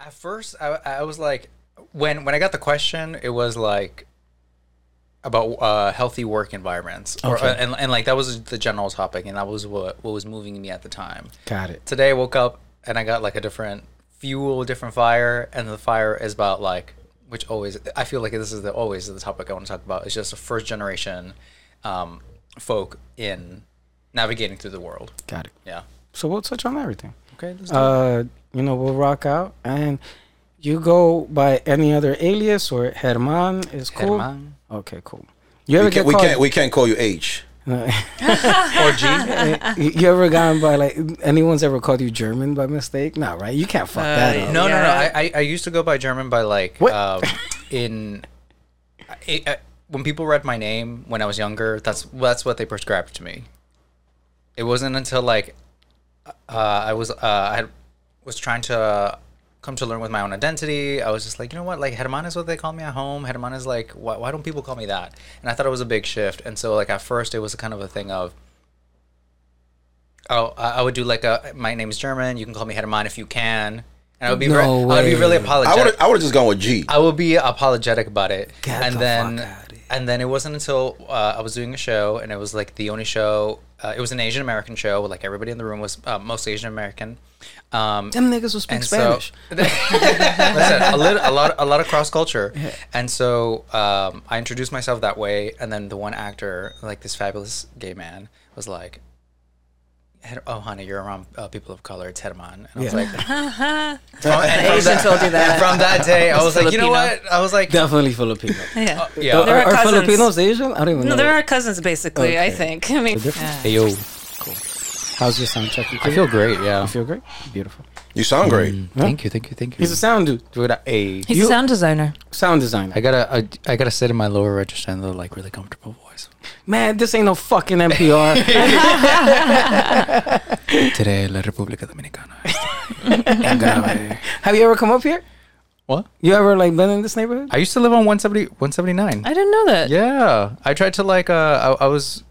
At first, I, I was like, when when I got the question, it was like about uh, healthy work environments, or, Okay. and and like that was the general topic, and that was what what was moving me at the time. Got it. Today, I woke up and I got like a different fuel, different fire, and the fire is about like which always I feel like this is the always the topic I want to talk about. It's just a first generation um, folk in navigating through the world. Got it. Yeah. So we'll touch on everything. Okay. Let's do it. Uh, you know, we'll rock out, and you go by any other alias or Herman is cool. Herman. Okay, cool. You ever We get can't, we called? can't we can't call you H. or G. you you ever gone by like anyone's ever called you German by mistake? No, right? You can't fuck that Uh, up. No, no, no. I, I, I used to go by German by like um, in I, I, when people read my name when I was younger. That's that's what they prescribed to me. It wasn't until like uh, I was uh, I had, was trying to come to learn with my own identity. I was just like, you know what, like Herman is what they call me at home. Herman is like, why, why don't people call me that? And I thought it was a big shift. And so like at first it was kind of a thing of oh, I I would do like a my name is German. You can call me Herman if you can. And I would be No very, I would be really apologetic. I would have just gone with G. I would be apologetic about it. Get and the then fuck outta and then it wasn't until uh, I was doing a show and it was like the only show. Uh, it was an Asian American show. Like everybody in the room was uh, mostly Asian American. Um, Them niggas will speak Spanish. So, listen, a, little, a lot, a lot of cross culture, and so um, I introduced myself that way, and then the one actor, like this fabulous gay man, was like, "Oh, honey, you're around uh, people of color. It's Herman," and I was Yeah. like, from, and from Asian that, told you that. From that day, I was like, you know what? I was like, Definitely Filipino. Yeah. yeah. There are, are are cousins. Filipinos Asian? I don't even No, know. there are cousins basically. I think. I mean, different. yeah. Hey, yo, How's your sound check? You I feel great. Yeah. I feel great? Beautiful. You sound great. Thank you, thank you, thank you. He's a sound dude. Dude, I, he's You- a sound designer. Sound designer. I gotta, I, I gotta sit in my lower register and the like really comfortable voice. Man, this ain't no fucking NPR. Today, La República Dominicana. Have you ever come up here? What? You ever like been in this neighborhood? I used to live on 170, 179. I didn't know that. Yeah, I tried to like. Uh, I, I was.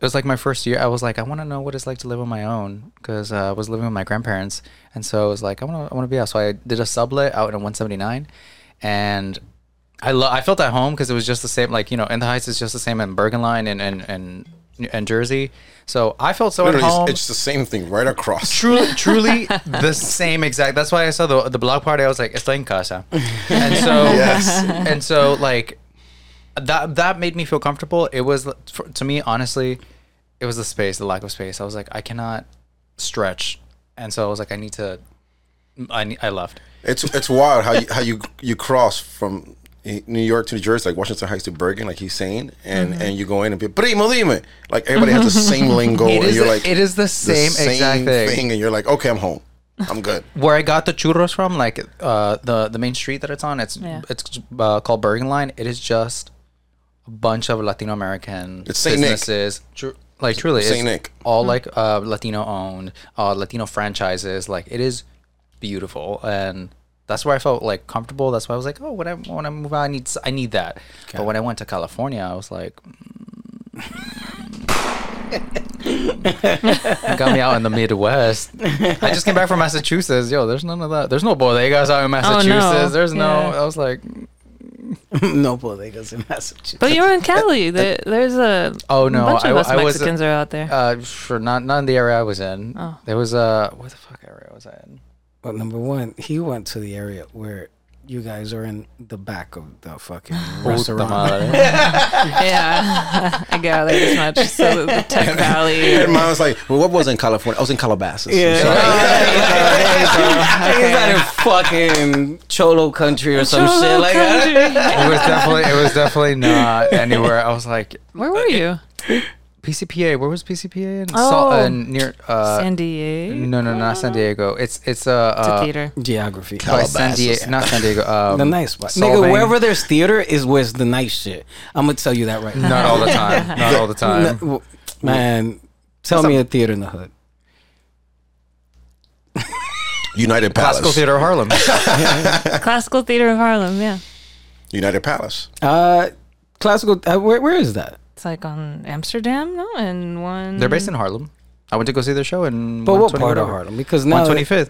It was like my first year. I was like, I want to know what it's like to live on my own because uh, I was living with my grandparents, and so I was like, I want to, I want to be out. So I did a sublet out in 179, and I lo- I felt at home because it was just the same. Like you know, in the Heights is just the same in Bergenline and and and, and Jersey. So I felt so at home. it's, it's the same thing right across. truly, truly the same exact. That's why I saw the the blog party. I was like, estoy en casa, and so Yes. and so like that that made me feel comfortable. It was for, to me honestly, it was the space, the lack of space. I was like, I cannot stretch, and so I was like, I need to. I ne- I left. It's it's wild how you how you you cross from New York to New Jersey, like Washington Heights to Bergen, like he's saying, and and you go in and be primo dime, like everybody has the same lingo, It and you're the- like it is the the same exact thing. and you're like, okay, I'm home, I'm good. where I got the churros from, like uh, the the main street that it's on, it's Yeah. it's uh, called Bergenline. It is just a bunch of Latino American It's Saint Nick. businesses. Tru- like truly, Saint it's Nick. all like uh, Latino owned, uh, Latino franchises. Like it is beautiful, and that's where I felt like comfortable. That's why I was like, oh, when I when I move out, I need I need that. But when I went to California, I was like. mm. Got me out in the Midwest. I just came back from Massachusetts. Yo, there's none of that. There's no bodegas out in Massachusetts. There's no. Yeah. I was like, no bodegas in Massachusetts. But you're in Cali. There, there's a oh no, bunch of I, us I was Mexicans are out there. uh, sure not not in the area I was in. Oh. There was a what the fuck area was I in? Well, number one, he went to the area where you guys are in the back of the fucking Puta restaurant. yeah, I got gathered as much. So the Tech Valley. And mine was like, well, what was in California? I was in Calabasas. Yeah, I'm sorry. he's not in fucking Cholo country or some Cholo shit like that. it was definitely it was definitely not anywhere. I was like Where were uh, you? PCPA. Where was PCPA? In Oh. uh, near uh, San Diego. no no not San Diego. It's it's uh, It's a uh theater. Geography. by San Diego, not San Diego. Um, the nice spot. Solvang. Nigga, wherever there's theater is where's the nice shit. I'm gonna tell you that right now. Not all the time. Not all the time. No, man, tell What's me a theater in the hood. United Palace. Classical Theater of Harlem. Classical Theater of Harlem. Yeah, United Palace. Uh, classical. Uh, where where is that? It's like on Amsterdam, no, and one. They're based in Harlem. I went to go see their show in But what part of. Harlem? Because now, 125th.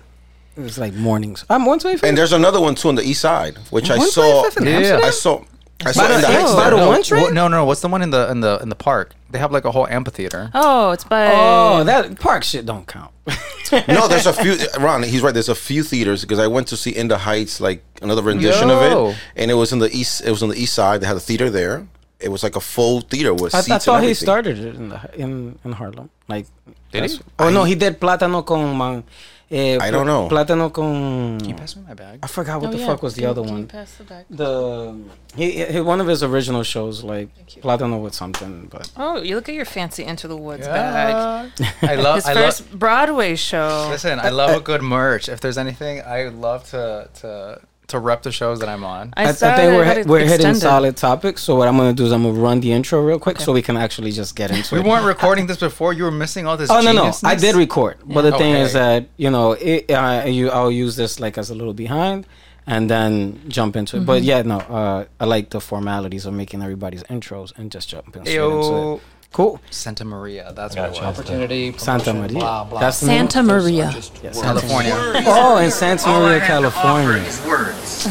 It was like mornings. I'm one twenty And there's another one too on the east side, which I saw. twenty fifth in Yeah. I saw. I saw By in the the- Heights. by the no, one train? wh- no, no. What's the one in the in the in the park? They have like a whole amphitheater. Oh, it's by. Oh, that park shit don't count. no, there's a few. Ron, he's right. There's a few theaters because I went to see In the Heights, like another rendition Yo. of it, and it was in the east. It was on the east side. They had a theater there. It was like a full theater with I, seats. I and thought he started it in the, in in Harlem. Like, Did he? Oh no, he did Plátano con man. Eh, I don't know. Plátano con. Can you pass me my bag? I forgot Oh, what the yeah. fuck was the other can you one. pass the bag. The he, he one of his original shows like Thank you. Plátano with something, but Oh, you look at your fancy Into the Woods bag. I love. His I first love. Broadway show. Listen, I love a good merch. If there's anything, I would love to to to rep the shows that I'm on. I, I saw think we're it we're hitting solid topics. So what I'm gonna do is I'm gonna run the intro real quick Okay. so we can actually just get into We it. We weren't recording this before. You were missing all this. Oh no no, I did record, but the thing is that you know it, uh, you I'll use this like as a little behind, and then jump into it. Mm-hmm. But yeah, no, uh, I like the formalities of making everybody's intros and just jumping straight into it. Cool, Santa Maria. That's what it was. Opportunity. Santa Maria. Blah, blah. That's? Santa Maria. Yes, California. Oh, in Santa Maria, California. Just words.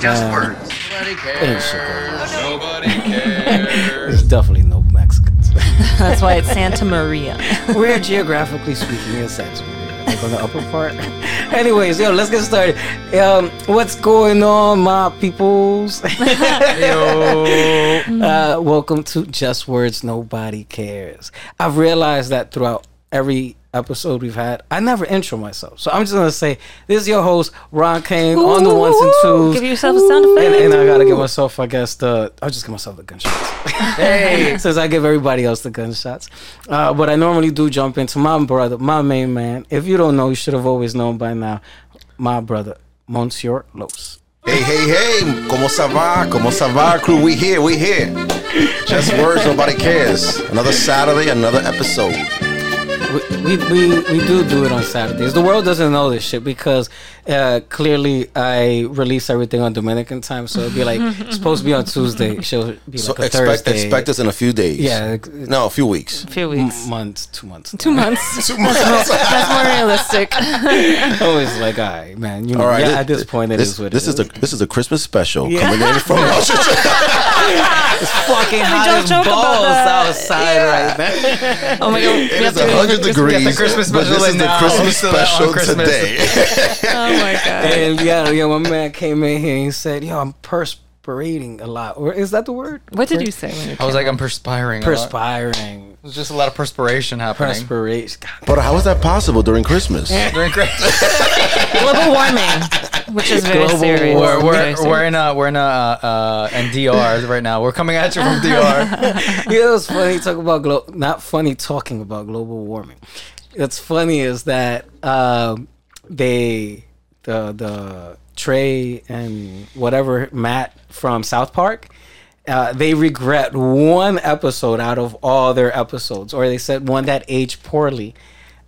Just words. Ain't shit going on. There's definitely no Mexicans. That's why it's Santa Maria. We're geographically speaking in Santa Maria, like on the upper part. Anyways, yo, let's get started. Um, what's going on, my peoples? Yo. uh, welcome to Just Words Nobody Cares. I've realized that throughout every episode we've had, I never intro myself. So I'm just gonna say this is your host, Ron Kain, on the ones and twos. Give yourself a sound effect. and, and I gotta give myself, I guess, the I'll just give myself the gunshots. hey, since I give everybody else the gunshots. Uh, but I normally do jump into my brother, my main man. If you don't know, you should have always known by now. My brother, Monsieur Los. Hey, hey, hey! Como ça va? Como ça va, crew? We here, we here. Just words, nobody cares. Another Saturday, another episode. We, we, we, do do it on Saturdays. The world doesn't know this shit because uh, clearly I release everything on Dominican time, so it'll be like it's supposed to be on Tuesday. She'll be So like a expect Thursday. expect us in a few days. Yeah, No, a few weeks. A few m- weeks. months, two months. Two months. Two months. That's more realistic. Always like, all right, man. You know, All right. yeah, thi- at this point, it this, is what this it is the this is the Christmas special Yeah. coming in from us. fucking hot don't as about balls that. outside right now. Oh my god. It We have is to, hundred degrees. the Christmas but this is the. Christmas So that on special Christmas. today. Oh my god. And yeah, yeah, my man came in here and he said, "Yo, I'm perspirating a lot." Or is that the word? What did you say when you I was like, I'm perspiring. Perspiring. There's just a lot of perspiration happening. Perspiration. God, but how is that possible during Christmas? During Christmas. global warming, which is very Global serious. we're, we're, serious. we're in a we're in a uh, uh, in DR right now. We're coming at you from DR. you know, it's funny talk about glo- not funny talking about global warming. What's funny is that um, they the the Trey and whatever Matt from South Park. Uh, they regret one episode out of all their episodes, or they said one that aged poorly,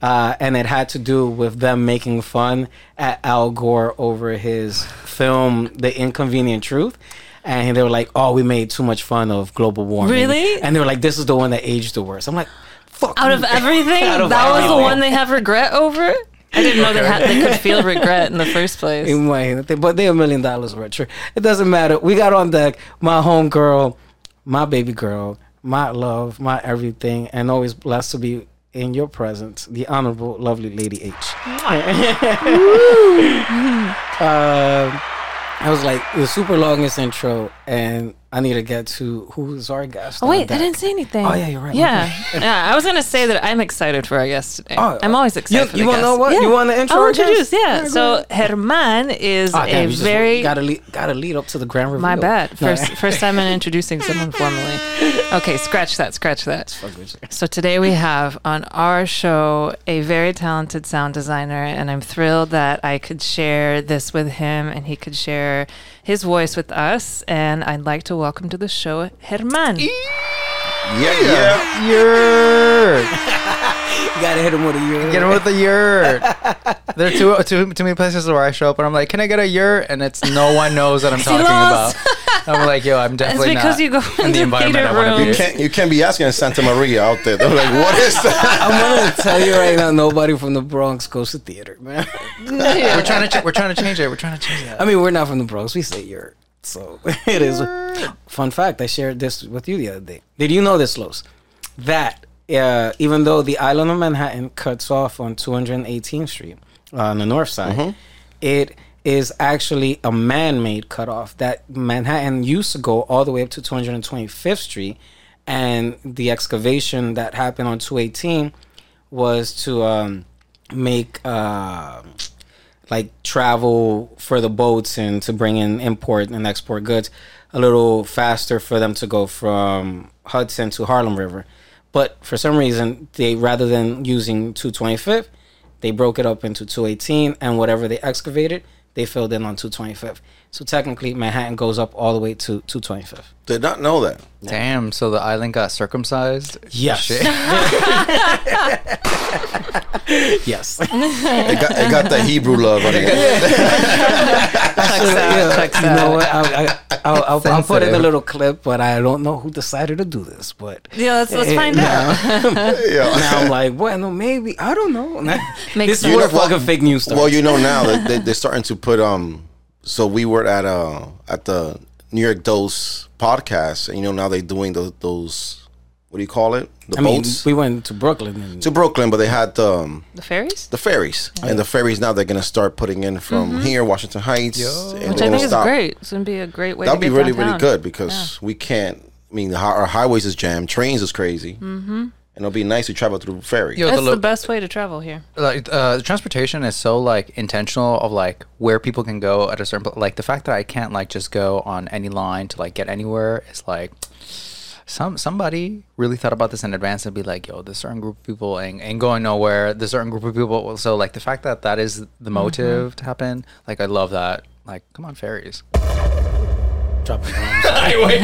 uh, and it had to do with them making fun at Al Gore over his film "The Inconvenient Truth," and they were like, "Oh, we made too much fun of global warming." Really? And they were like, "This is the one that aged the worst." I'm like, "Fuck!" Out you. of everything, Out of that was the one they have regret over. I didn't know they had they could feel regret in the first place. Imagínate, but they're a million dollars richer. It doesn't matter. We got on deck my home girl, my baby girl, my love, my everything, and always blessed to be in your presence, the honorable, lovely Lady H. Um, I was like the super longest intro, and I need to get to who's our guest. Oh wait, I didn't say anything. Oh, yeah, you're right. My Yeah, yeah. I was gonna say that I'm excited for our guest today. Oh, I'm always excited. you- for you wanna know what? Yeah. You wanna intro I'll our guest? introduce. Yeah. Yeah, so. Herman is Ah, damn, a you very gotta lead, gotta lead up to the grand reveal. my bad. No. First, first time in introducing someone formally. Okay, scratch that. Scratch that. Fuck with you. So today we have on our show a very talented sound designer, and I'm thrilled that I could share this with him and he could share his voice with us. And I'd like to welcome to the show Herman. Yeah, yeah. Yurt. You gotta hit him with a year. Get him with a yurt. There are too, too, too many places where I show up and I'm like, can I get a yurt? And it's no one knows what I'm talking about. I'm like, yo, I'm definitely not." It's because not you go in in the the environment theater I want to be. You rooms. can't you can't be asking in Santa Maria out there. They're like, what is that? I'm gonna tell you right now, nobody from the Bronx goes to theater, man. We're trying to ch- we're trying to change it. We're trying to change that. I mean, we're not from the Bronx. We say you're. So it is. Fun fact: I shared this with you the other day. Did you know this, Los? That uh, even though the island of Manhattan cuts off on 218th Street uh, on the north side, it is actually a man-made cutoff. That Manhattan used to go all the way up to 225th Street, and the excavation that happened on 218 was to um, make. Uh, like travel for the boats and to bring in import and export goods a little faster for them to go from Hudson to Harlem River. But for some reason, they rather than using 225th, they broke it up into 218 and whatever they excavated, they filled in on 225th. So technically, Manhattan goes up all the way to 225th. Did not know that. Damn. So the island got circumcised. Yes. Shit. Yes. It got, it got the Hebrew love on it. Checks out, Yeah, checks you know out. what? I'll, I, I'll, I'll, I'll put in a little clip, but I don't know who decided to do this. But Yeah, let's, let's Eh, find now- out. Yeah. now I'm like, well, no, maybe I don't know. Makes this is You where know what? fucking fake news starts. Well, you know now that they, they're starting to put um. So we were at uh at the New York Dose podcast, and you know now they're doing those those what do you call it? The I mean, we went to Brooklyn and to Brooklyn, but they had the um, The fairies? the ferries, and the ferries now they're gonna start putting in from here, Washington Heights, and Mm-hmm. Which I gonna think is great. It's going to be a great way That'd to be get really really good because we can't. I mean, the, our highways is jammed, trains is crazy, mm-hmm. And it'll be nice to travel through ferry. Yo, That's the the, best way to travel here. like uh, the transportation is so like intentional of like where people can go at a certain pl- like the fact that I can't like just go on any line to like get anywhere is like some somebody really thought about this in advance and be like yo this certain group of people ain't, ain't going nowhere this certain group of people so like the fact that that is the motive to happen like I love that like come on ferries dropping bombs. wait,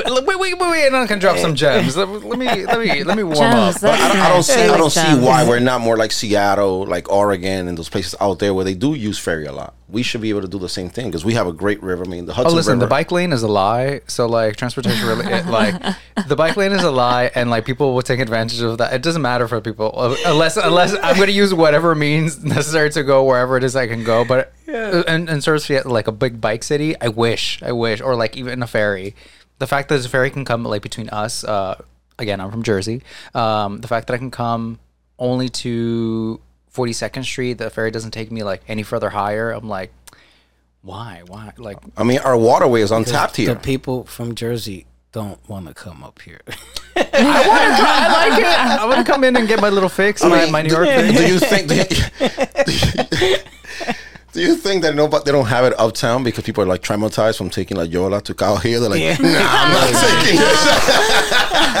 wait, wait, wait, wait, and I can drop some gems. Let, let me, let me, let me warm Gems, up. that's I don't, I don't see. I don't see why we're not more like Seattle, like Oregon, and those places out there where they do use ferry a lot. We should be able to do the same thing because we have a great river. I mean, the Hudson. Oh, Hudson listen, River. the bike lane is a lie. So like transportation, really, it, like the bike lane is a lie, and like people will take advantage of that. It doesn't matter for people uh, unless unless I'm going to use whatever means necessary to go wherever it is I can go. But uh, and and sort of like a big bike city, I wish, I wish, or like even a ferry. The fact that this ferry can come like between us. Uh, again, I'm from Jersey. Um, the fact that I can come only to 42nd Street, the ferry doesn't take me like any further higher. I'm like. Why? Why? Like, I mean, our waterway is untapped the here. The people from Jersey don't want to come up here. I want to. I like it. I want to come in and get my little fix, my, my New York fix. do you think? Do you, do you think that nobody they don't have it uptown because people are like traumatized from taking like Yola to Cal here? They're like, Yeah. nah, I'm not taking this.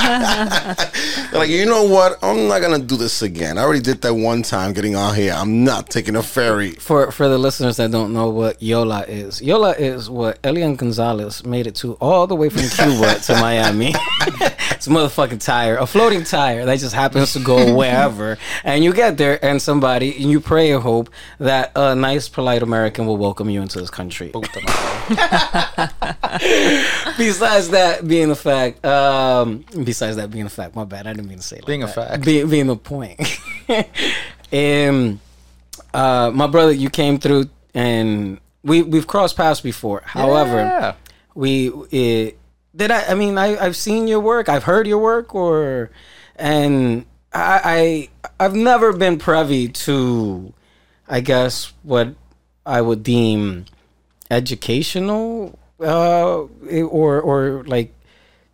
They're like, you know what? I'm not gonna do this again. I already did that one time getting on here. I'm not taking a ferry. for for the listeners that don't know what Yola is, Yola is what Elian Gonzalez made it to all the way from Cuba to Miami. it's a motherfucking tire, a floating tire that just happens to go wherever, and you get there, and somebody, and you pray and hope that a nice, polite American will welcome you into this country. besides that being a fact, um, besides that being a fact, my bad, I didn't mean to say like Being a fact. Be, being a point. um, uh, my brother, you came through, and we we've crossed paths before. However, Yeah. we it, did I. I mean, I I've seen your work, I've heard your work, or and I, I I've never been privy to, I guess what I would deem educational, uh, or or like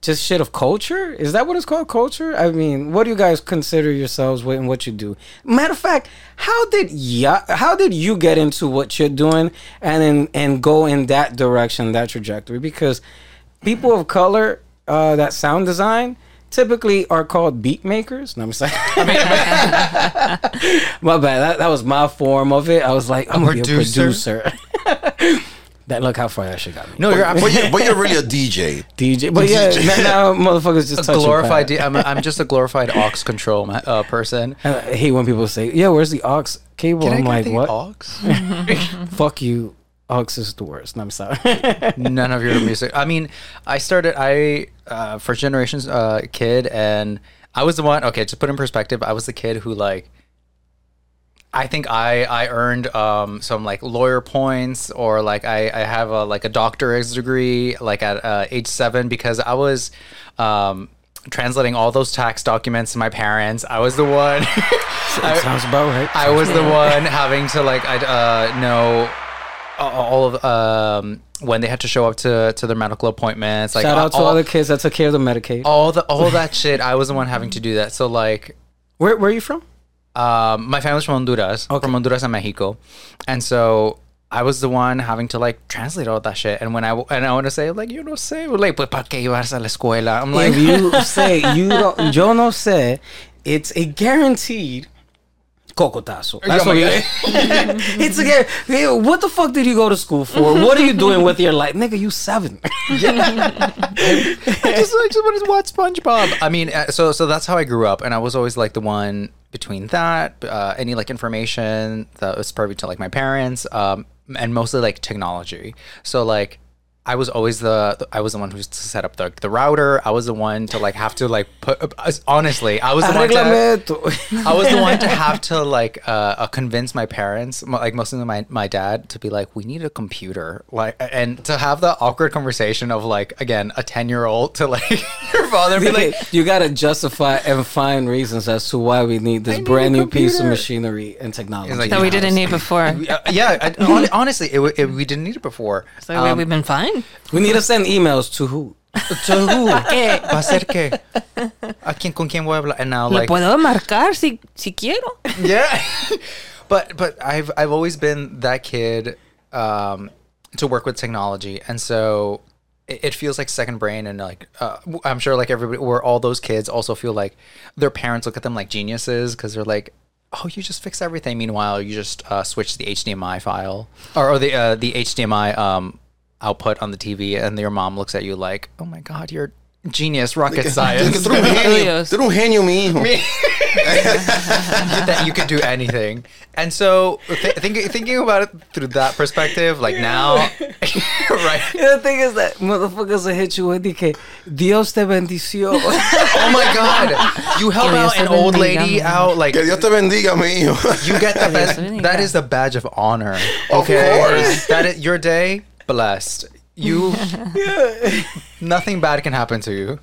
just shit of culture. Is that what it's called? Culture? I mean, what do you guys consider yourselves and what you do? Matter of fact, how did ya, how did you get into what you're doing and then and go in that direction, that trajectory? Because people of color uh, that sound design typically are called beat makers. No, I'm sorry. my bad. That, that was my form of it. I was like, I'm gonna producer? be a producer. that look how far that shit got me. No, you're But absolutely you're, but you're really a DJ. DJ. But yeah, now, now motherfuckers just a glorified. Pad. D- I'm, I'm just a glorified aux control uh, person. I hate when people say, "Yeah, where's the aux cable?" Can I I'm get like, the "What? aux? Fuck you." Ux is the worst. No, I'm sorry. None of your music. I mean, I started. I uh, first generations uh, kid, and I was the one. Okay, to put in perspective, I was the kid who like. I think I I earned um, some like lawyer points or like I, I have a like a doctorate degree like at uh, age seven because I was um, translating all those tax documents to my parents. I was the one. That sounds about right. I was the one having to like I uh, know all of um, when they had to show up to to their medical appointments. Like Shout out to all, all the kids that took care of the Medicaid. all the all that shit. I was the one having to do that. So like. Where where are you from? Um, my family's from Honduras, Okay. from Honduras and Mexico, and so I was the one having to like translate all that shit. And when I and I want to say like you no sé, like pues para qué ibas a la escuela? I'm like if you say you don't, yo no sé, it's a guaranteed cocotazo. That's what it- it's a guar- yeah, What the fuck did you go to school for? What are you doing with your life, nigga? You seven. I just I just wanted to watch SpongeBob. I mean, uh, so so that's how I grew up, and I was always like the one between that, uh, any like information that was privy to like my parents, um, and mostly like technology. So like. I was always the I was the one who was to set up the the router. I was the one to like have to like put. Uh, honestly, I was the one. To, I was the one to have to like uh, uh, convince my parents, mo- like mostly my my dad, to be like, we need a computer, like, and to have the awkward conversation of like, again, a ten year old to like your father be like, you gotta justify and find reasons as to why we need this need brand a new piece of machinery and technology. Like, that we didn't need before. yeah, yeah I, honestly, it, it, we didn't need it before. So we- we've been fine. We need to send emails to who? To who? ¿Qué? ¿Va a ser qué? ¿A quién, con quién voy a hablar? And now, Le like, puedo marcar si, si quiero. yeah but but i've i've always been that kid um to work with technology and so it, it feels like second brain and like uh, i'm sure like everybody where all those kids also feel like their parents look at them like geniuses because they're like oh you just fix everything meanwhile you just uh, switch the hdmi file or, or the uh, the hdmi um output on the tv and your mom looks at you like oh my god you're genius rocket science Tú eres un genio. Dios. Tú eres un genio, mi that you could do anything. And so, th- thinking thinking about it through that perspective, like now, right? The thing is that motherfuckers will hit you with que Dios te bendició. Oh my God, you help out an old lady man. out like Que Dios te bendiga, mi you get the best. That is the badge of honor. Of Okay, course. that is your day blessed. You, nothing bad can happen to you.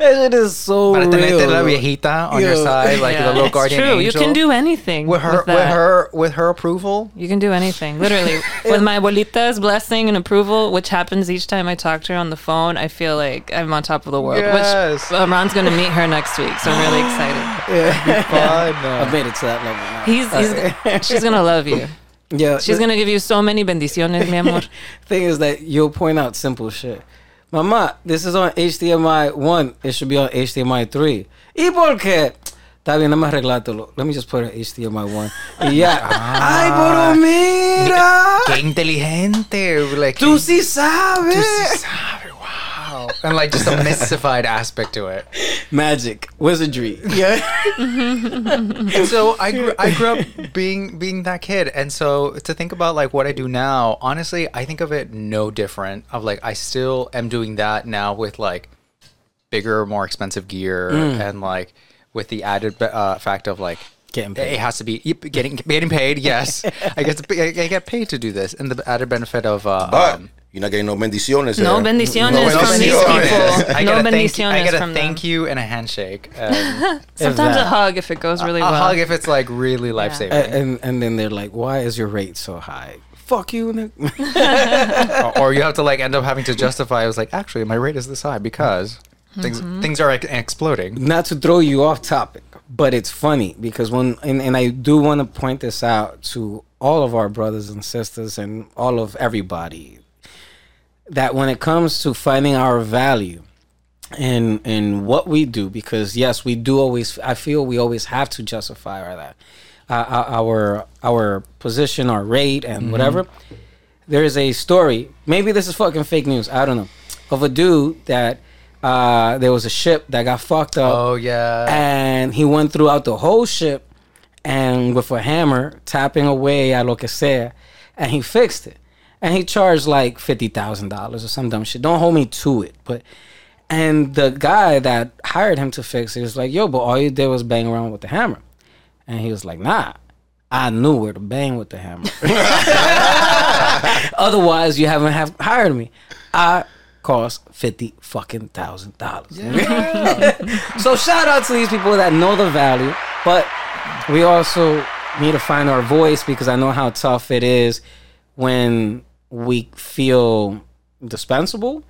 It is so Para tenerte real. la viejita on your side, like the little it's guardian true. You can do anything with her, with with, her, with her approval. You can do anything, literally. With my abuelita's blessing and approval, which happens each time I talk to her on the phone, I feel like I'm on top of the world. Yes. Which uh, Ron's going to meet her next week, so I'm really excited. Yeah, yeah. I've made it to that level now. He's, he's she's going to love you. Yeah, She's going to give you so many bendiciones, mi amor. thing is that you'll point out simple shit. Mama, this is on HDMI 1. It should be on HDMI 3. ¿Y por qué? Está bien, nada más. Let me just put it HDMI 1. Y ya. Ah. ¡Ay, pero mira! Qué inteligente. Like, ¡Tú sí sabes! Tú sí sabes. And like just a mystified aspect to it. Magic. Wizardry. Yeah. And so I grew, I grew up being being that kid, and so to think about like what I do now, honestly, I think of it no different. Of like I still am doing that now with like bigger, more expensive gear, and like with the added uh, fact of like Getting paid. It has to be getting getting paid. Yes, I get to, I get paid to do this, and the added benefit of uh, But um, you're not getting no bendiciones. No there. bendiciones No from these bendiciones. people. I No get a thank, bendiciones I get a from thank them. you and a handshake. Um, Sometimes that. a hug if it goes really a well. A hug if it's like really life saving. A- and and then they're like, "Why is your rate so high?" Fuck you. nigga. or, or you have to like end up having to justify. I was like, actually, my rate is this high because things things are like, exploding. Not to throw you off topic, but it's funny because when and, and I do want to point this out to all of our brothers and sisters and all of everybody that when it comes to finding our value and in what we do because yes we do always i feel we always have to justify our that uh, our our position our rate and whatever there is a story maybe this is fucking fake news i don't know of a dude that uh there was a ship that got fucked up Oh yeah. and he went throughout the whole ship and with a hammer tapping away at lo que sea and he fixed it. And he charged like fifty thousand dollars or some dumb shit. Don't hold me to it, but and the guy that hired him to fix it was like, "Yo, but all you did was bang around with the hammer," and he was like, "Nah." I knew where to bang with the hammer. Otherwise, you haven't have hired me. I cost fifty fucking thousand dollars. so shout out to these people that know the value, but we also need to find our voice because I know how tough it is when we feel dispensable,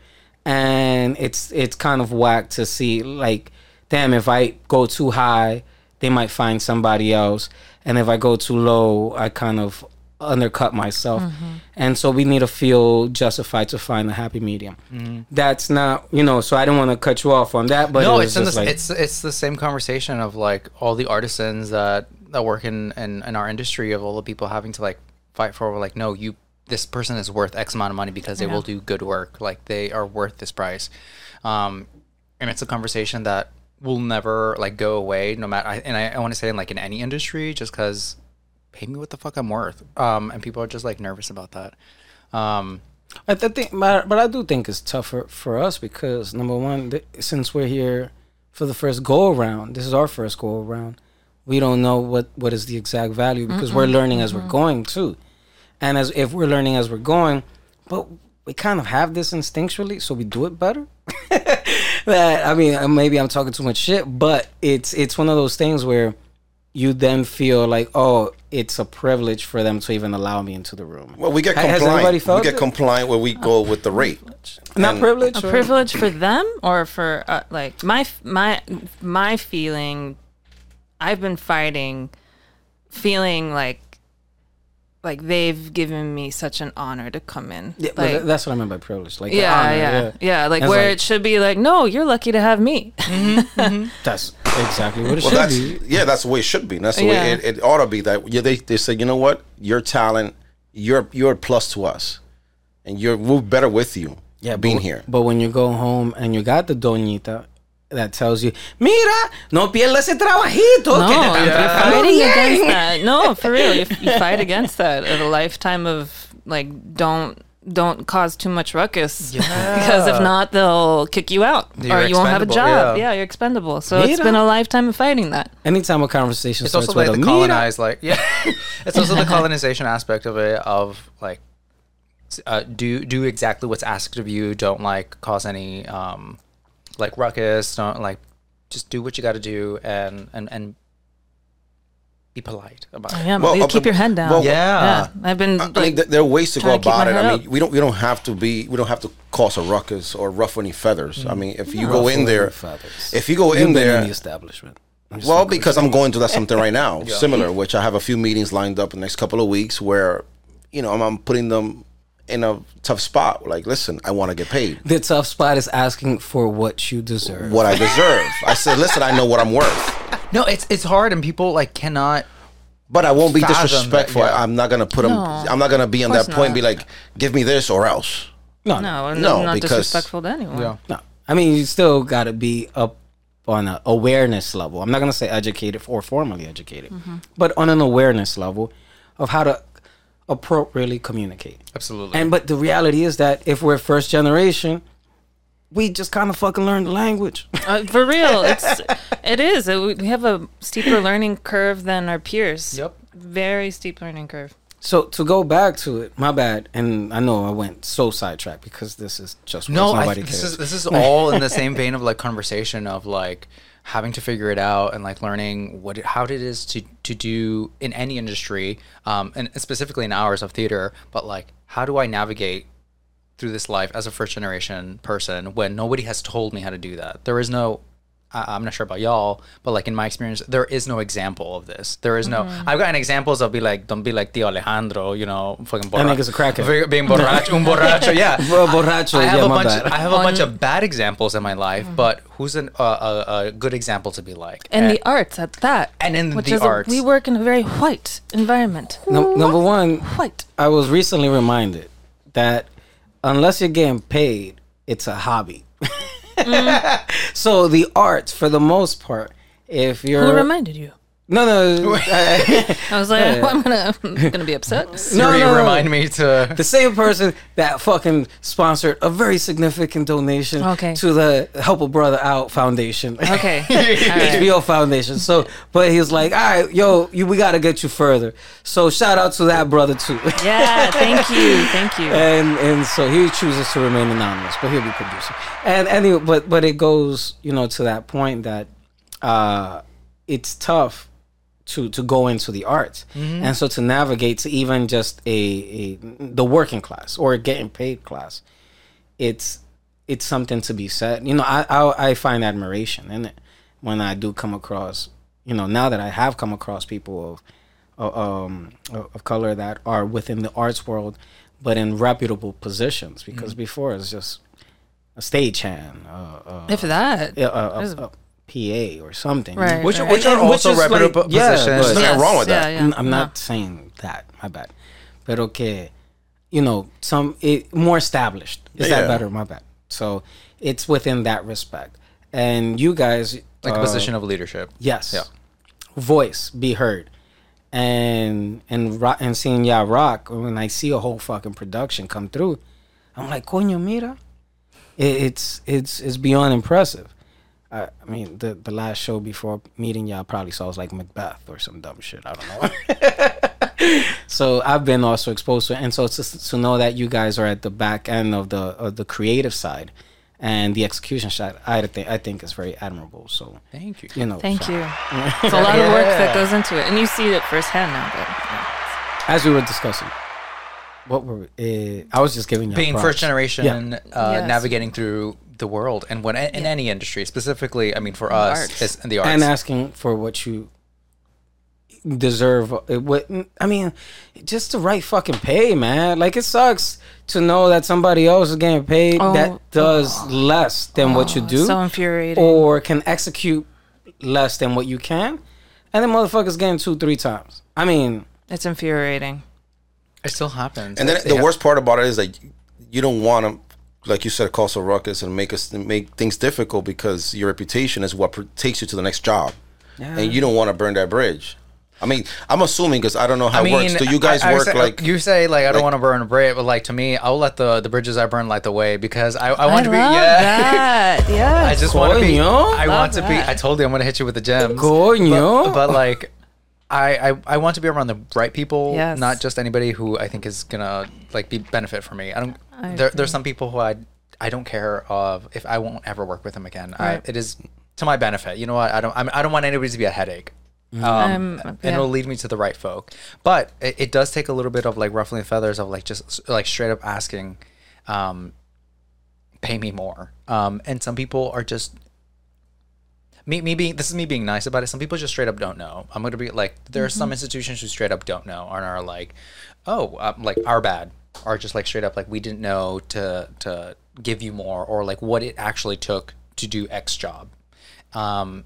and it's it's kind of whack to see like, damn, if I go too high, they might find somebody else, and if I go too low, I kind of undercut myself. Mm-hmm. And so we need to feel justified to find a happy medium. Mm-hmm. That's not you know so i don't want to cut you off on that but no, it it's in the, like, it's it's the same conversation of like all the artisans that that work in, in in our industry of all the people having to like fight for like no you this person is worth X amount of money because they will do good work. Like they are worth this price, um, and it's a conversation that will never like go away no matter and I, I want to say in like in any industry just because pay me what the fuck I'm worth. Um and people are just like nervous about that. Um I th- think, but, but I do think it's tougher for us because number one, th- since we're here for the first go around, this is our first go around. We don't know what what is the exact value because we're learning as we're going too, and as if we're learning as we're going, but we kind of have this instinctually, so we do it better. that I mean, uh, maybe I'm talking too much shit, but it's it's one of those things where you then feel like, oh, it's a privilege for them to even allow me into the room. Well, we get Ha- has compliant. anybody We get it? compliant where we go with the rate. Not And- privilege. a or- privilege for them or for uh, like my my my feeling i've been fighting feeling like like they've given me such an honor to come in Yeah, like, but that's what I meant by privilege. Like, yeah, honor, yeah, yeah, Like where like- it should be like, no, you're lucky to have me. Mm-hmm, mm-hmm. That's exactly what it Well, should that's be. yeah, that's the way it should be. That's the Yeah. way it, it ought to be. That yeah, they they say, you know what, your talent, you're you're a plus to us, and you're we're better with you. Yeah, being but, here. But when you go home and you got the doñita that tells you, "Mira, no pierdas ese trabajito." No, que te están you're fighting bien." against that. No, for real, you, you fight against that. A lifetime of like, don't don't cause too much ruckus because if not, they'll kick you out You're or you won't have a job. yeah. Yeah. you're expendable. So it's Mira. been a lifetime of fighting that. Anytime a conversation it's starts also with like a the "Mira," colonized like yeah it's also the colonization aspect of it of like uh, do do exactly what's asked of you don't like cause any um like ruckus don't like just do what you got to do and and and be polite about it Yeah, Well, you uh, keep your head down. well, Yeah. I've been I mean, like, th- there are ways to go trying to keep about it. I mean, up. we don't we don't have to be we don't have to cause a ruckus or ruffle any feathers. I mean, if you go in there, feathers. if you go You've in been there, in the establishment. Well, because I'm going to that something right now, similar, which I have a few meetings lined up in the next couple of weeks where, you know, I'm, I'm putting them in a tough spot. Like, listen, I want to get paid the tough spot is asking for what you deserve. what I deserve. I said, listen, I know what I'm worth, no it's it's hard and people like cannot but I won't be Fathom that, disrespectful. yeah. I'm not gonna put them. No, I'm not gonna be on that course point. And be like, give me this or else. no, no, I'm No, not because- disrespectful to anyone. yeah No, I mean you still got to be up on an awareness level. I'm not gonna say educated or formally educated, Mm-hmm. but on an awareness level of how to appropriately communicate. absolutely And but the reality is that if we're first generation, we just kind of fucking learn the language. Uh, for real, it's it is. Uh, we- We have a steeper learning curve than our peers. Yep. Very steep learning curve. so to go back to it, my bad. And I know I went so sidetracked because this is just what no I, nobody this cares. is this is all in the same vein of like conversation of like having to figure it out and like learning what it, how it is to to do in any industry um and specifically in hours of theater but like how do i navigate through this life as a first generation person when nobody has told me how to do that? There is no I- I'm not sure about y'all, but like in my experience, there is no example of this. There is no. I've gotten examples of be like, don't be like Tio Alejandro, you know, fucking That nigga's a crackhead. Being being borracho, un borracho, yeah. Bro, borracho, I have yeah, a bunch. bad. I have a bunch of bad examples in my life, but who's an, uh, a, a good example to be like? And the arts at that. and in which the is a- arts. we work in a very white environment. Num- number one, White. I was recently reminded that unless you're getting paid, it's a hobby. so the arts, for the most part, if you're Who reminded you? No, no. I- I was like, I'm gonna I'm gonna be upset. no, Siri, no, no. remind me to. the same person that fucking sponsored a very significant donation Okay. to the Help a Brother Out Foundation. Okay, all right. HBO Foundation. So, but he was like, "All right, yo, you, we got to get you further." So, shout out to that brother too. Yeah, thank you, thank you. and and so he chooses to remain anonymous, but he'll be producing. And anyway, but but it goes, you know, to that point that uh, it's tough to to go into the arts, and so to navigate to even just a, a the working class or getting paid class, it's it's something to be said. You know, I I, I find admiration in it when I do come across. You know, now that I have come across people of um, of color that are within the arts world, but in reputable positions. Because before it's just a stagehand, uh, uh, if that, a, a, a PA or something. Right, Which, right. which are And- and which also is like- reputable yeah, positions. There's nothing wrong with that. Yeah, I'm, yeah. I'm not saying that. My bad. But okay, you know, some it, more established. Is Yeah. that better? My bad. So it's within that respect. And you guys, like uh, a position of leadership. Yes. Yeah. Voice be heard. And and rock and seeing y'all rock when I see a whole fucking production come through, I'm like, coño, mira. It, it's it's it's beyond impressive. I, I mean, the the last show before meeting y'all probably saw was like Macbeth or some dumb shit. I don't know. so I've been also exposed to it, and so it's just to know that you guys are at the back end of the of the creative side and the execution side. I think I think is very admirable. So Thank you. you know, Thank so- you. It's a lot of work that goes into it, and you see it firsthand now. But yeah. as we were discussing, what were uh, I was just giving you Being first generation, Yeah. uh, Yes. navigating through the world, and when in Yeah. any industry, specifically, I mean, for the us, arts. it's in the arts. and asking for what you deserve. uh, What I mean, just the right fucking pay, man. Like it sucks to know that somebody else is getting paid Oh. that does less than what you Oh, do, so infuriating. or can execute less than what you can, and then motherfuckers getting two, three times. I mean, It's infuriating. it still happens. And then the have- worst part about it is like you don't want to, like you said, cause a ruckus and make us make things difficult because your reputation is what pr- takes you to the next job, and you don't want to burn that bridge. I mean, I'm assuming because I don't know how I it works. Do you guys I- I work say- like? you say like I don't want to burn a bridge, but like to me, I'll let the the bridges I burn light the way because I I want I to be love yeah. that. Yeah. I just want to be. Coño. I want to be. I told you I'm gonna hit you with the gems. Coño. But, but like, I, I I want to be around the right people, Yes. not just anybody who I think is gonna like be benefit for me. I don't. I there, there's some people who I I don't care of if I won't ever work with them again. I, it is to my benefit. You know what? I don't. I'm, I don't want anybody to be a headache. Um, Um, and yeah. it'll lead me to the right folk. But it, it does take a little bit of like ruffling feathers of like just like straight up asking, um, pay me more. Um, and some people are just me, me being this is me being nice about it. Some people just straight up don't know. I'm gonna be like, there are Mm-hmm. some institutions who straight up don't know and are like, oh, um, like our bad, are just like straight up like we didn't know to to give you more, or like what it actually took to do X job. Um,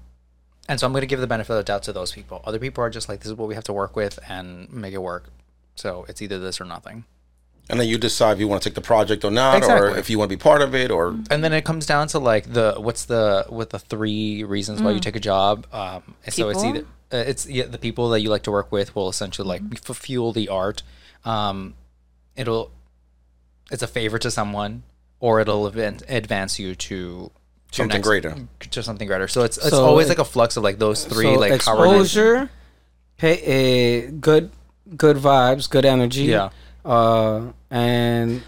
and so I'm gonna give the benefit of the doubt to those people. Other people are just like, this is what we have to work with and make it work. So it's either this or nothing. And then you decide if you want to take the project or not, or if you want to be part of it, or and then it comes down to like the what's the what the three reasons why you take a job um and so it's Mm. Either uh, it's yeah, the people that you like to work with will essentially like Mm-hmm. fuel the art um it'll it's a favor to someone or it'll advan- advance you to to Something greater. to something greater so it's it's So always it- like a flux of like those three so like exposure, pay, uh, good, good vibes, good energy. Yeah. Uh, and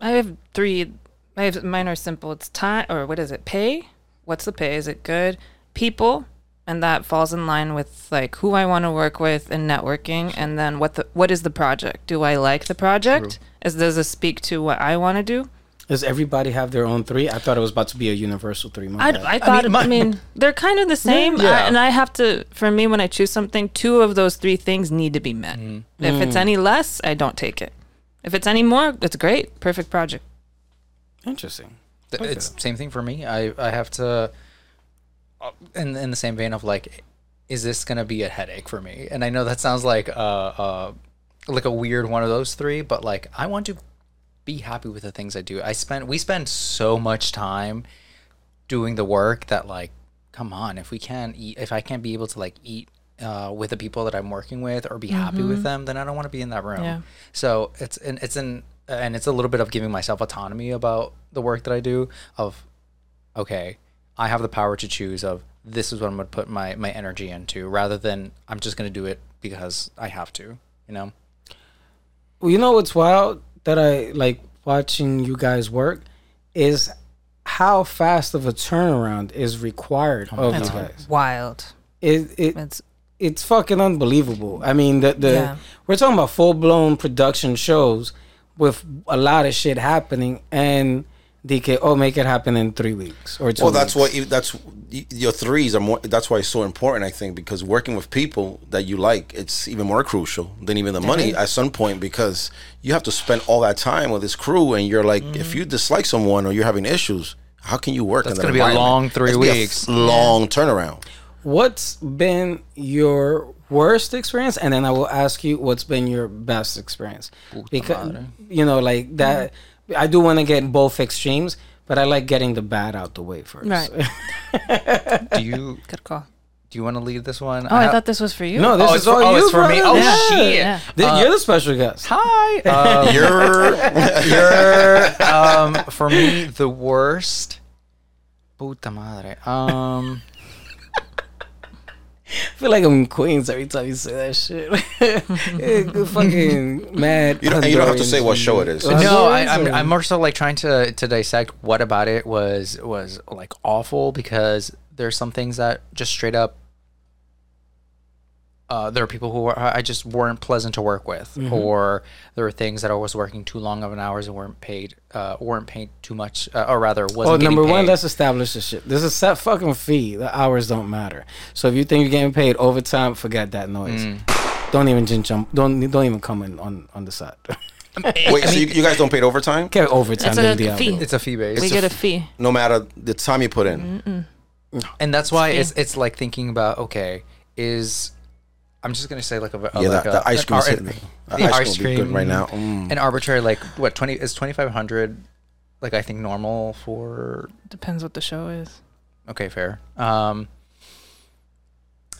I have three. I have mine are simple. It's time or what is it? Pay. What's the pay? Is it good? People, and that falls in line with like who I want to work with and networking, and then what the what is the project? Do I like the project? Is does it speak to what I want to do? Does everybody have their own three? I thought it was about to be a universal three. My I. I thought. I my- mean, they're kind of the same, Yeah. I- and I have to. For me, when I choose something, two of those three things need to be met. If it's any less, I don't take it. If it's any more, it's great. Perfect project. Interesting. Th- It's same thing for me. I I have to, uh, in in the same vein of like, is this gonna be a headache for me? And I know that sounds like uh uh like a weird one of those three, but like I want to be happy with the things I do. I spend we spend so much time doing the work that like, come on, if we can't eat, if I can't be able to like eat uh, with the people that I'm working with or be happy with them, then I don't want to be in that room. Yeah. So it's and it's an and it's a little bit of giving myself autonomy about the work that I do. Of okay, I have the power to choose of this is what I'm going to put my my energy into, rather than I'm just going to do it because I have to. You know. Well, you know what's wild that I like watching you guys work is how fast of a turnaround is required of you That's guys. wild. It, it It's it's fucking unbelievable. I mean, the the Yeah. we're talking about full blown production shows with a lot of shit happening, and they can oh make it happen in three weeks or two. Well, that's weeks. what you, that's your threes are more. That's why it's so important, I think, because working with people that you like, it's even more crucial than even the money at some point because you have to spend all that time with this crew, and you're like, if mm-hmm. you dislike someone or you're having issues, how can you work? That's in that gonna be a long three That's gonna a weeks. f- long turnaround. What's been your worst experience, and then I will ask you what's been your best experience because you know like that. Mm-hmm. I do want to get both extremes, but I like getting the bad out the way first. Right. Do you good call. do you want to leave this one? Oh, I ha- thut this was for you. no, this Oh, is it's for- all oh, you. it's for me. Oh, Yeah. shit. Yeah. Th- You're the special guest. Hi. Um, You're You're um for me the worst. Puta madre. Um I feel like I'm in Queens every time you say that shit. Yeah, good fucking mad. You don't- and you don't have to say what show it is. No, I, I'm or- I'm more so like trying to to dissect what about it was was like awful because there's some things that just straight up. Uh, there are people who are, I just weren't pleasant to work with, or there were things that I was working too long of an hours and weren't paid, uh, weren't paid too much, uh, or rather wasn't. Oh, getting number one, let's establish this shit. There's a set fucking fee. The hours don't matter. So if you think you're getting paid overtime, forget that noise. Mm. Don't even jump. Don't don't even come in on on the side. wait. so you, you guys don't pay overtime, Get overtime. It's than a fee. it's a fee base. we a get a f- fee. no matter the time you put in. and that's why it's it's like thinking about okay is I'm just gonna say like a, a Yeah, like that, a, the ice cream ar- hitting. The the ice ice cream good cream right now. Mm. an arbitrary like what twenty is twenty five hundred like I think normal for Depends what the show is. okay fair um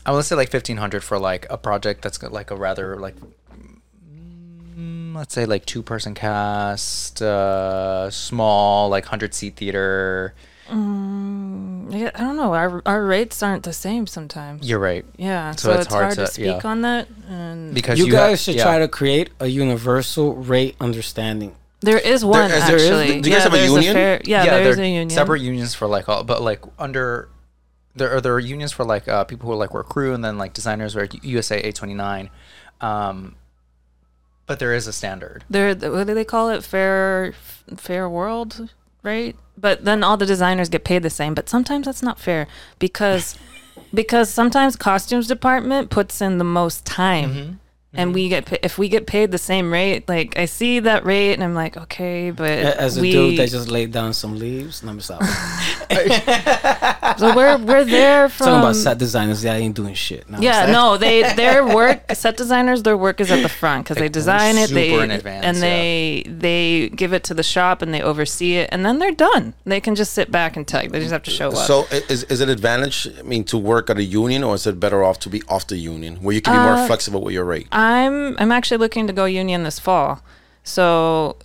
I would say like fifteen hundred for like a project that's got like a rather like mm, let's say like two person cast uh small like hundred seat theater Mm, yeah, I don't know. Our our rates aren't the same sometimes. you're right Yeah, So so, it's it's, hard hard, to, to- speak yeah. on that. And because You, you, guys have- should yeah. try to create a universal rate understanding. there is one is- there is- actually. do you guys yeah, have a there's union? fair, yeah, yeah, there's they're a union. separate unions for like all, but like under there are there are unions for like uh, people who are like work crew and then like designers or USA eight twenty nine, um, but there is a standard. They're what do they call it? Fair fair world, right? But then all the designers get paid the same. But sometimes that's not fair because because sometimes costumes department puts in the most time. Mm-hmm. And we get pa- if we get paid the same rate, like I see that rate, and I'm like, okay, but As a we, dude that just laid down some leaves. No, I'm sorry. so we're we're there from Talking about set designers, yeah, I ain't doing shit. Know Yeah, no, they their work set designers their work is at the front because they Like, design it, they in advance, and yeah. they they give it to the shop and they oversee it, and then they're done. They can just sit back and tell. They just have to show up. So is is it advantage? I mean, to work at a union, or is it better off to be off the union, where you can be more Uh, flexible with your rate? I'm I'm actually looking to go union this fall. So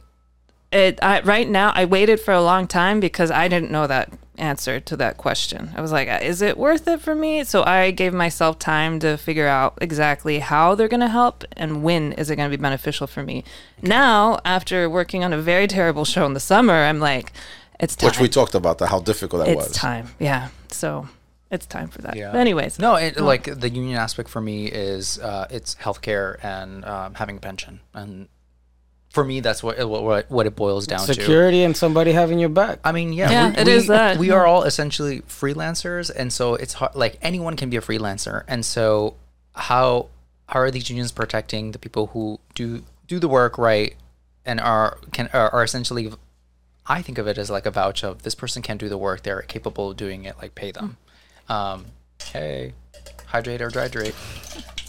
it I right now I waited for a long time because I didn't know that answer to that question. I was like, uh, is it worth it for me? So I gave myself time to figure out exactly how they're going to help and when is it going to be beneficial for me. Now, after working on a very terrible show in the summer, I'm like, it's time. Which we talked about that how difficult that it's was. time. Yeah. So it's time for that. Yeah. But anyways, No, it, like the union aspect for me is uh, it's healthcare and um, having a pension, and for me that's what what, what it boils down to. Security and somebody having your back. I mean, yeah, Yeah, we, it we, is that. We are all essentially freelancers, and so it's hard. Like anyone can be a freelancer, and so how how are these unions protecting the people who do do the work right and are can are, are essentially? I think of it as like a voucher. of this person can do the work; they're capable of doing it. Like pay them. Um, hey, hydrate or hydrate.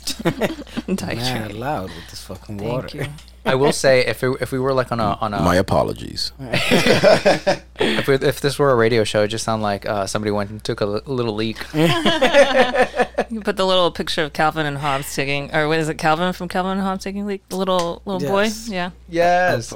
Titrate. Mad loud with this fucking water. Thank you. I will say if it, if we were like on a on a My apologies. if, we, if this were a radio show, it just sound like uh, somebody went and took a li- little leak. You can put the little picture of Calvin and Hobbes taking, or what is it, Calvin from Calvin and Hobbes taking leak? The little little Yes. boy. Yeah. Yes,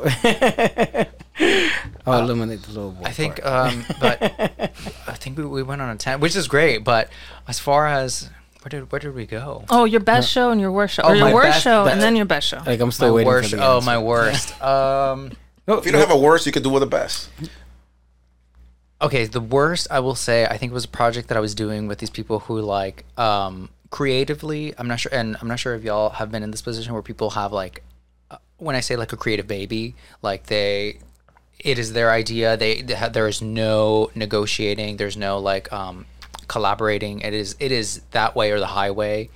I'll eliminate the little boy. I think. part. Um, but I think we, we went on a ten, which is great. But as far as where did where did we go? Oh, your best show and your worst show, Oh, or your worst best- show best- and then your best show. like I'm still my waiting worst. for the Oh, answer. my worst. Um. No, If you don't have a worst, you could do with the best. okay the worst i will say i think was a project that i was doing with these people who like um creatively i'm not sure and i'm not sure if y'all have been in this position where people have like uh, when i say like a creative baby like they it is their idea. They, they there is no negotiating. There's no like um collaborating. It is it is that way or the highway.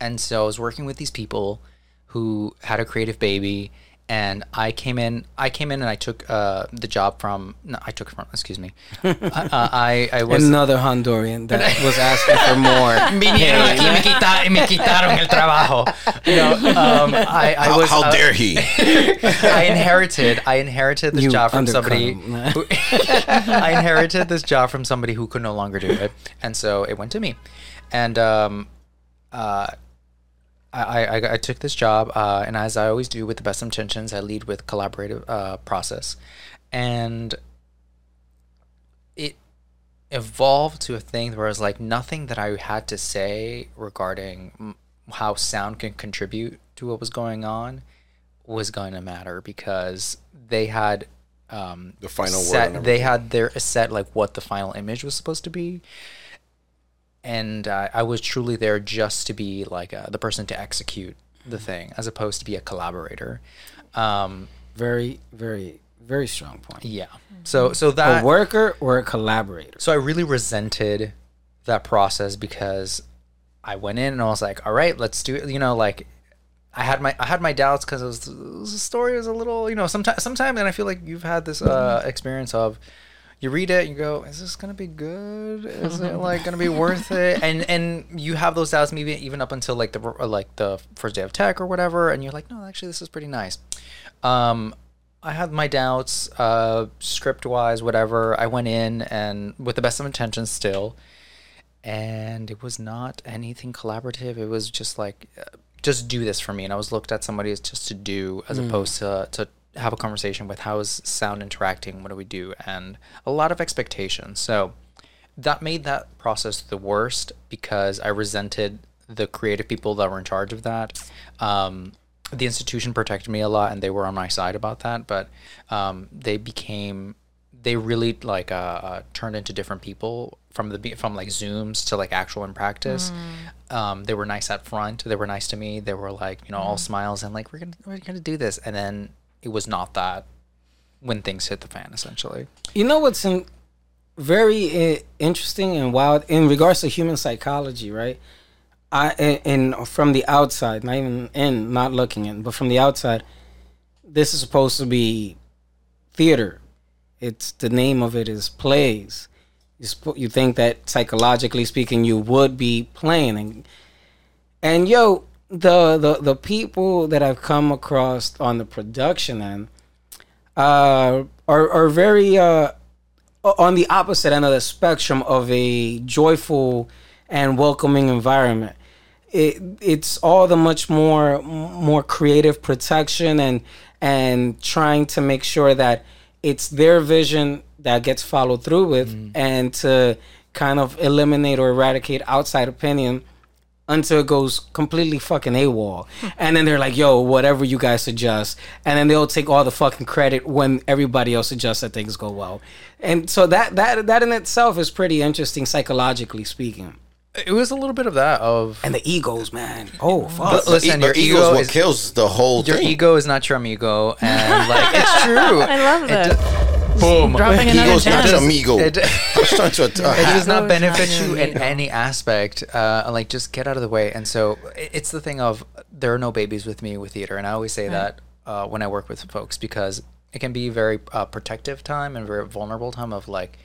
And so i was working with these people who had a creative baby and I came in. I came in and I took uh, the job from. No, I took from. Excuse me. uh, I I was. Another Honduran that was asking for more. Vinieron aquí me, quita- y me quitaron el trabajo. No, um, I, I How, was. how uh, dare he? I inherited. I inherited this You job from somebody. Who, I inherited this job from somebody who could no longer do it, and so it went to me. And um, uh, I, I, I took this job, uh, and as I always do with the best intentions, I lead with collaborative uh, process, and it evolved to a thing where it was like nothing that I had to say regarding how sound can contribute to what was going on was going to matter because they had um, The final set, they had their set like what the final image was supposed to be and uh, I was truly there just to be like uh, the person to execute the thing as opposed to be a collaborator um, Very, very, very strong point. yeah so so that a worker or a collaborator. so I really resented that process because I went in and I was like, all right, let's do it. You know, like I had my I had my doubts because it was, it was the story was a little, you know, sometimes sometimes and I feel like you've had this uh, experience of you read it, you go, is this gonna be good? Is it like gonna be worth it? And and you have those doubts maybe even up until like the like the first day of tech or whatever, and you're like, no, actually, this is pretty nice. Um, I had my doubts, uh, script wise, whatever. I went in and with the best of intentions still, and it was not anything collaborative. It was just like, uh, just do this for me. And I was looked at somebody as just to do, as opposed to to have a conversation with how is sound interacting, what do we do, and a lot of expectations. So that made that process the worst because I resented the creative people that were in charge of that. Um, the institution protected me a lot, and they were on my side about that. But um, they became, they really like uh, uh, turned into different people from the be- from like zooms to like actual in practice. Um, they were nice up front. They were nice to me. They were like you know all smiles and like we're gonna we're gonna do this, and then it was not that when things hit the fan essentially. You know what's in, very uh, interesting and wild in regards to human psychology, right? I and, and from the outside, not even in, not looking in, but from the outside, this is supposed to be theater. It's the name of it is plays. You sp- you think that psychologically speaking, you would be playing, and and yo, the the the people that I've come across on the production end uh, are are very uh, on the opposite end of the spectrum of a joyful and welcoming environment. It it's all the much more more creative protection and and trying to make sure that it's their vision that gets followed through with and to kind of eliminate or eradicate outside opinion until it goes completely fucking AWOL. And then they're like, yo, whatever you guys suggest. And then they'll take all the fucking credit when everybody else suggests that things go well. And so that that that in itself is pretty interesting psychologically speaking. It was a little bit of that of And the egos, man. Oh fuck. But listen, the your ego's ego what is kills the whole your thing. ego is not your amigo, and like it's true. I love that. Boom. Dropping another Ego's not gem. your amigo. It, It's turned to a, a it does not benefit you in any aspect. Uh, like just get out of the way. And so it's the thing of there are no babies with me with theater, and I always say that uh, when I work with folks because it can be very uh, protective time and very vulnerable time of like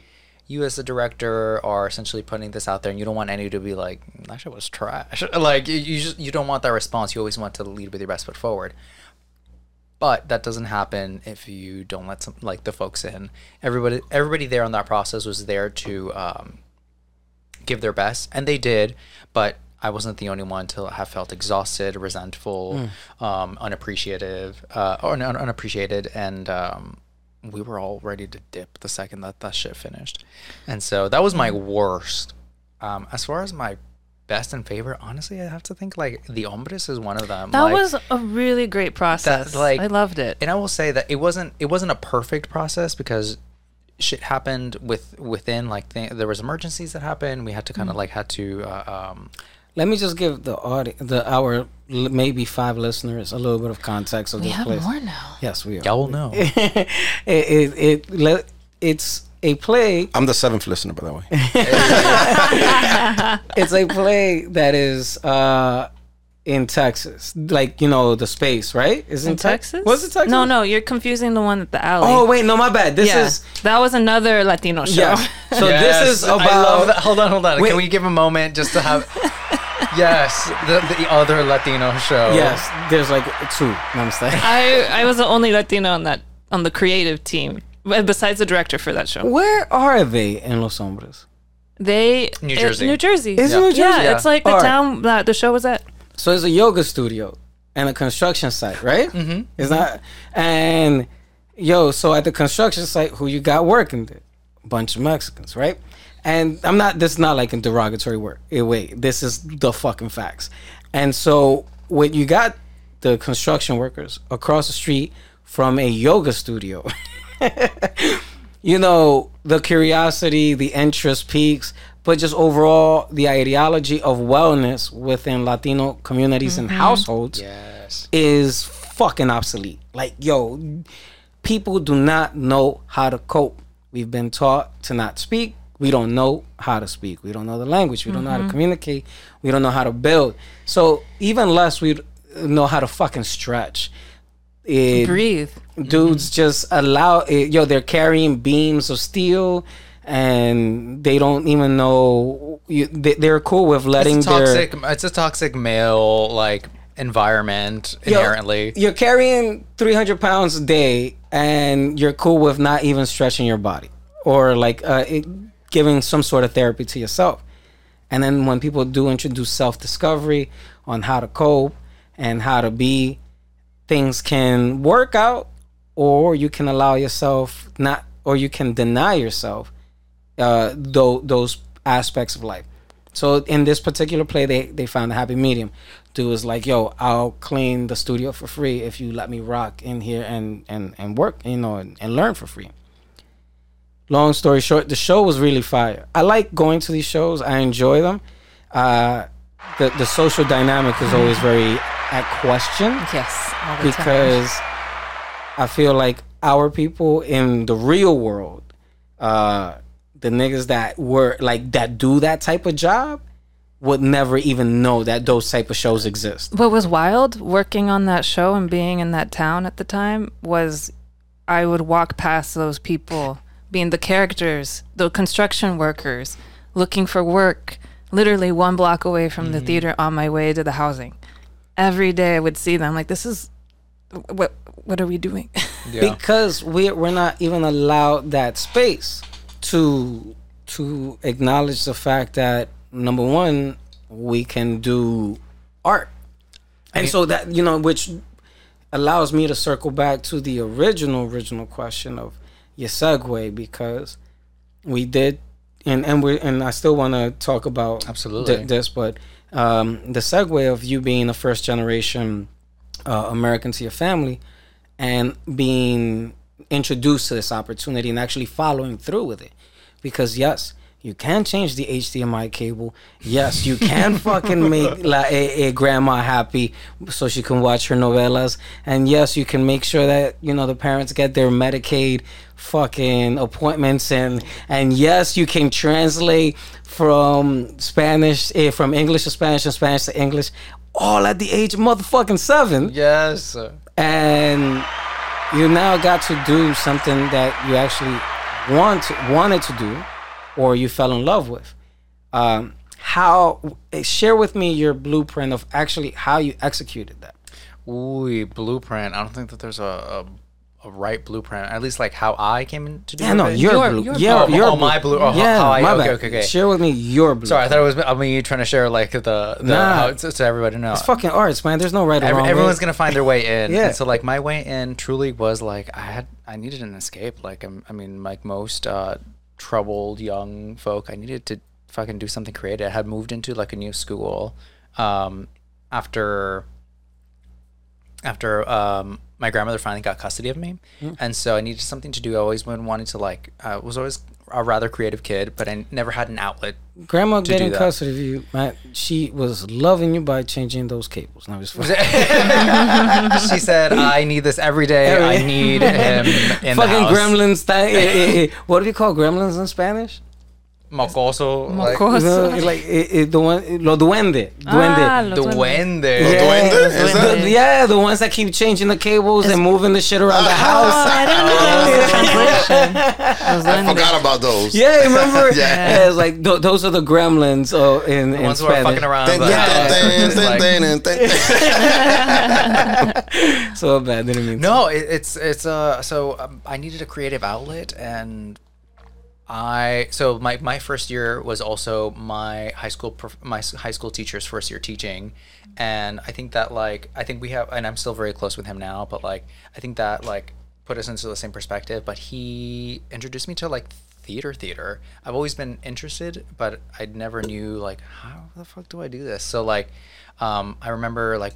you as the director are essentially putting this out there, and you don't want any to be like that shit was trash. Like you, you just you don't want that response. You always want to lead with your best foot forward. But that doesn't happen if you don't let some like the folks in. Everybody everybody there on that process was there to um, give their best, and they did. But I wasn't the only one to have felt exhausted, resentful, um, unappreciative, uh, or un- unappreciated, and um, we were all ready to dip the second that that shit finished. And so that was my worst. Um, as far as my best and favorite, honestly, I have to think like The Hombres is one of them. That Like, was a really great process. like- I loved it. and I will say that it wasn't it wasn't a perfect process because shit happened with within like th- there was emergencies that happened. We had to kind of like had to uh, um, Let me just give the audience, the our maybe five listeners, a little bit of context of we this have place. more now. Yes, we are. y'all know. it, it, it, le- it's a play. I'm the seventh listener, by the way. It's a play that is uh, in Texas, like you know the space, right? Is In Tex- Texas? Was it Texas? No, no, you're confusing the one at the alley. Oh wait, no, my bad. This yeah, is that was another Latino show. yeah. So Yes, this is about. I love that. Hold on, hold on. Wait. Can we give a moment just to have? yes, the the other Latino show. Yes, there's like two. No, I'm saying. I I was the only Latino on that on the creative team, b- besides the director for that show. Where are they in Los Hombres? They New it- Jersey. New Jersey. Is Yeah. New Jersey? Yeah, Yeah. it's like the All right. town that the show was at. So it's a yoga studio and a construction site, right? Mm-hmm. It's not. And yo, so at the construction site, who you got working there? Bunch of Mexicans, right? And I'm not. This is not like in derogatory word. eh, Wait, this is the fucking facts. And so when you got the construction workers across the street from a yoga studio. you know, the curiosity, the interest peaks, but just overall the ideology of wellness within Latino communities and mm-hmm. households Yes. is fucking obsolete. Like, yo, people do not know how to cope. We've been taught to not speak. We don't know how to speak. We don't know the language. We don't know how to mm-hmm. communicate. We don't know how to build. So even less we know how to fucking stretch. It, Breathe. dudes just allow it, yo they're carrying beams of steel and they don't even know you, they, they're cool with letting It's a their toxic. It's a toxic male like environment Yo, inherently. you're carrying 300 pounds a day and you're cool with not even stretching your body or like uh, it, giving some sort of therapy to yourself and then when people do introduce self-discovery on how to cope and how to be things can work out or you can allow yourself not or you can deny yourself uh tho- those aspects of life. So in this particular play they they found a happy medium. Dude was like yo i'll clean the studio for free if you let me rock in here and and and work you know and, and learn for free. Long story short the show was really fire. I like going to these shows. I enjoy them. Uh the the social dynamic is always very at question Yes. All the time. because I feel like our people in the real world, uh, the niggas that were like that do that type of job would never even know that those type of shows exist. What was wild working on that show and being in that town at the time was I would walk past those people being the characters, the construction workers, looking for work, literally one block away from the theater on my way to the housing. Every day I would see them like this is what what are we doing? Yeah. because we we're not even allowed that space to to acknowledge the fact that number one we can do art and so that you know which allows me to circle back to the original original question of your segue because we did and and we and I still want to talk about Absolutely. th- this but um the segue of you being a first generation uh, American to your family and being introduced to this opportunity and actually following through with it. Because yes, you can change the HDMI cable. Yes, you can fucking make la, a, a grandma happy so she can watch her novelas. And yes, you can make sure that you know the parents get their Medicaid fucking appointments and and yes, you can translate from Spanish eh, from English to Spanish and Spanish to English all at the age of motherfucking 7 Yes. Sir. and you now got to do something that you actually want wanted to do or you fell in love with. Um, how share with me your blueprint of actually how you executed that. Ooh, blueprint. I don't think that there's a, a, a right blueprint. At least like how I came in to do Yeah, no, it. your, Your- blue. your yeah, blue- your oh, my blue- oh, yeah, how I- my okay, bad. okay, okay. Share with me your blue. Sorry, I thought it was I mean you trying to share like the, the Nah. how it's to everybody to know. it's fucking arts, man. There's no right or Every- wrong. everyone's way. gonna find their way in. Yeah. And so like my way in truly was like I had I needed an escape. Like I'm, I mean like most uh, troubled young folk, I needed to fucking do something creative. I had moved into like a new school um, after after um, my grandmother finally got custody of me, Mm. and so I needed something to do. I always been wanting to like I was always a rather creative kid, but I never had an outlet Grandma getting custody of you. She was loving you by changing those cables. No, fine. she said, "I need this every day. I need him in the Fucking house." gremlins. Th- eh, eh, eh, what do you call gremlins in Spanish? Mocoso, like, No, like eh, eh, the one, lo duende, duende. Ah, the los duendes. duende. Yeah. Duende? Is that? The- yeah, the ones that keep changing the cables and moving the shit around the Oh, house. I didn't know that was the translation. I forgot about those. Yeah, remember? Yeah. yeah. It's like th- those are the gremlins oh, in, The in ones who are fucking around. It's. So bad, didn't mean. No, it, it's it's uh so um, I needed a creative outlet and I so my my first year was also my high school my high school teacher's first year teaching. And I think that like I think we have and I'm still very close with him now but like I think that like put us into the same perspective. But he introduced me to like theater theater. I've always been interested but I never knew like how the fuck do I do this? So like um I remember like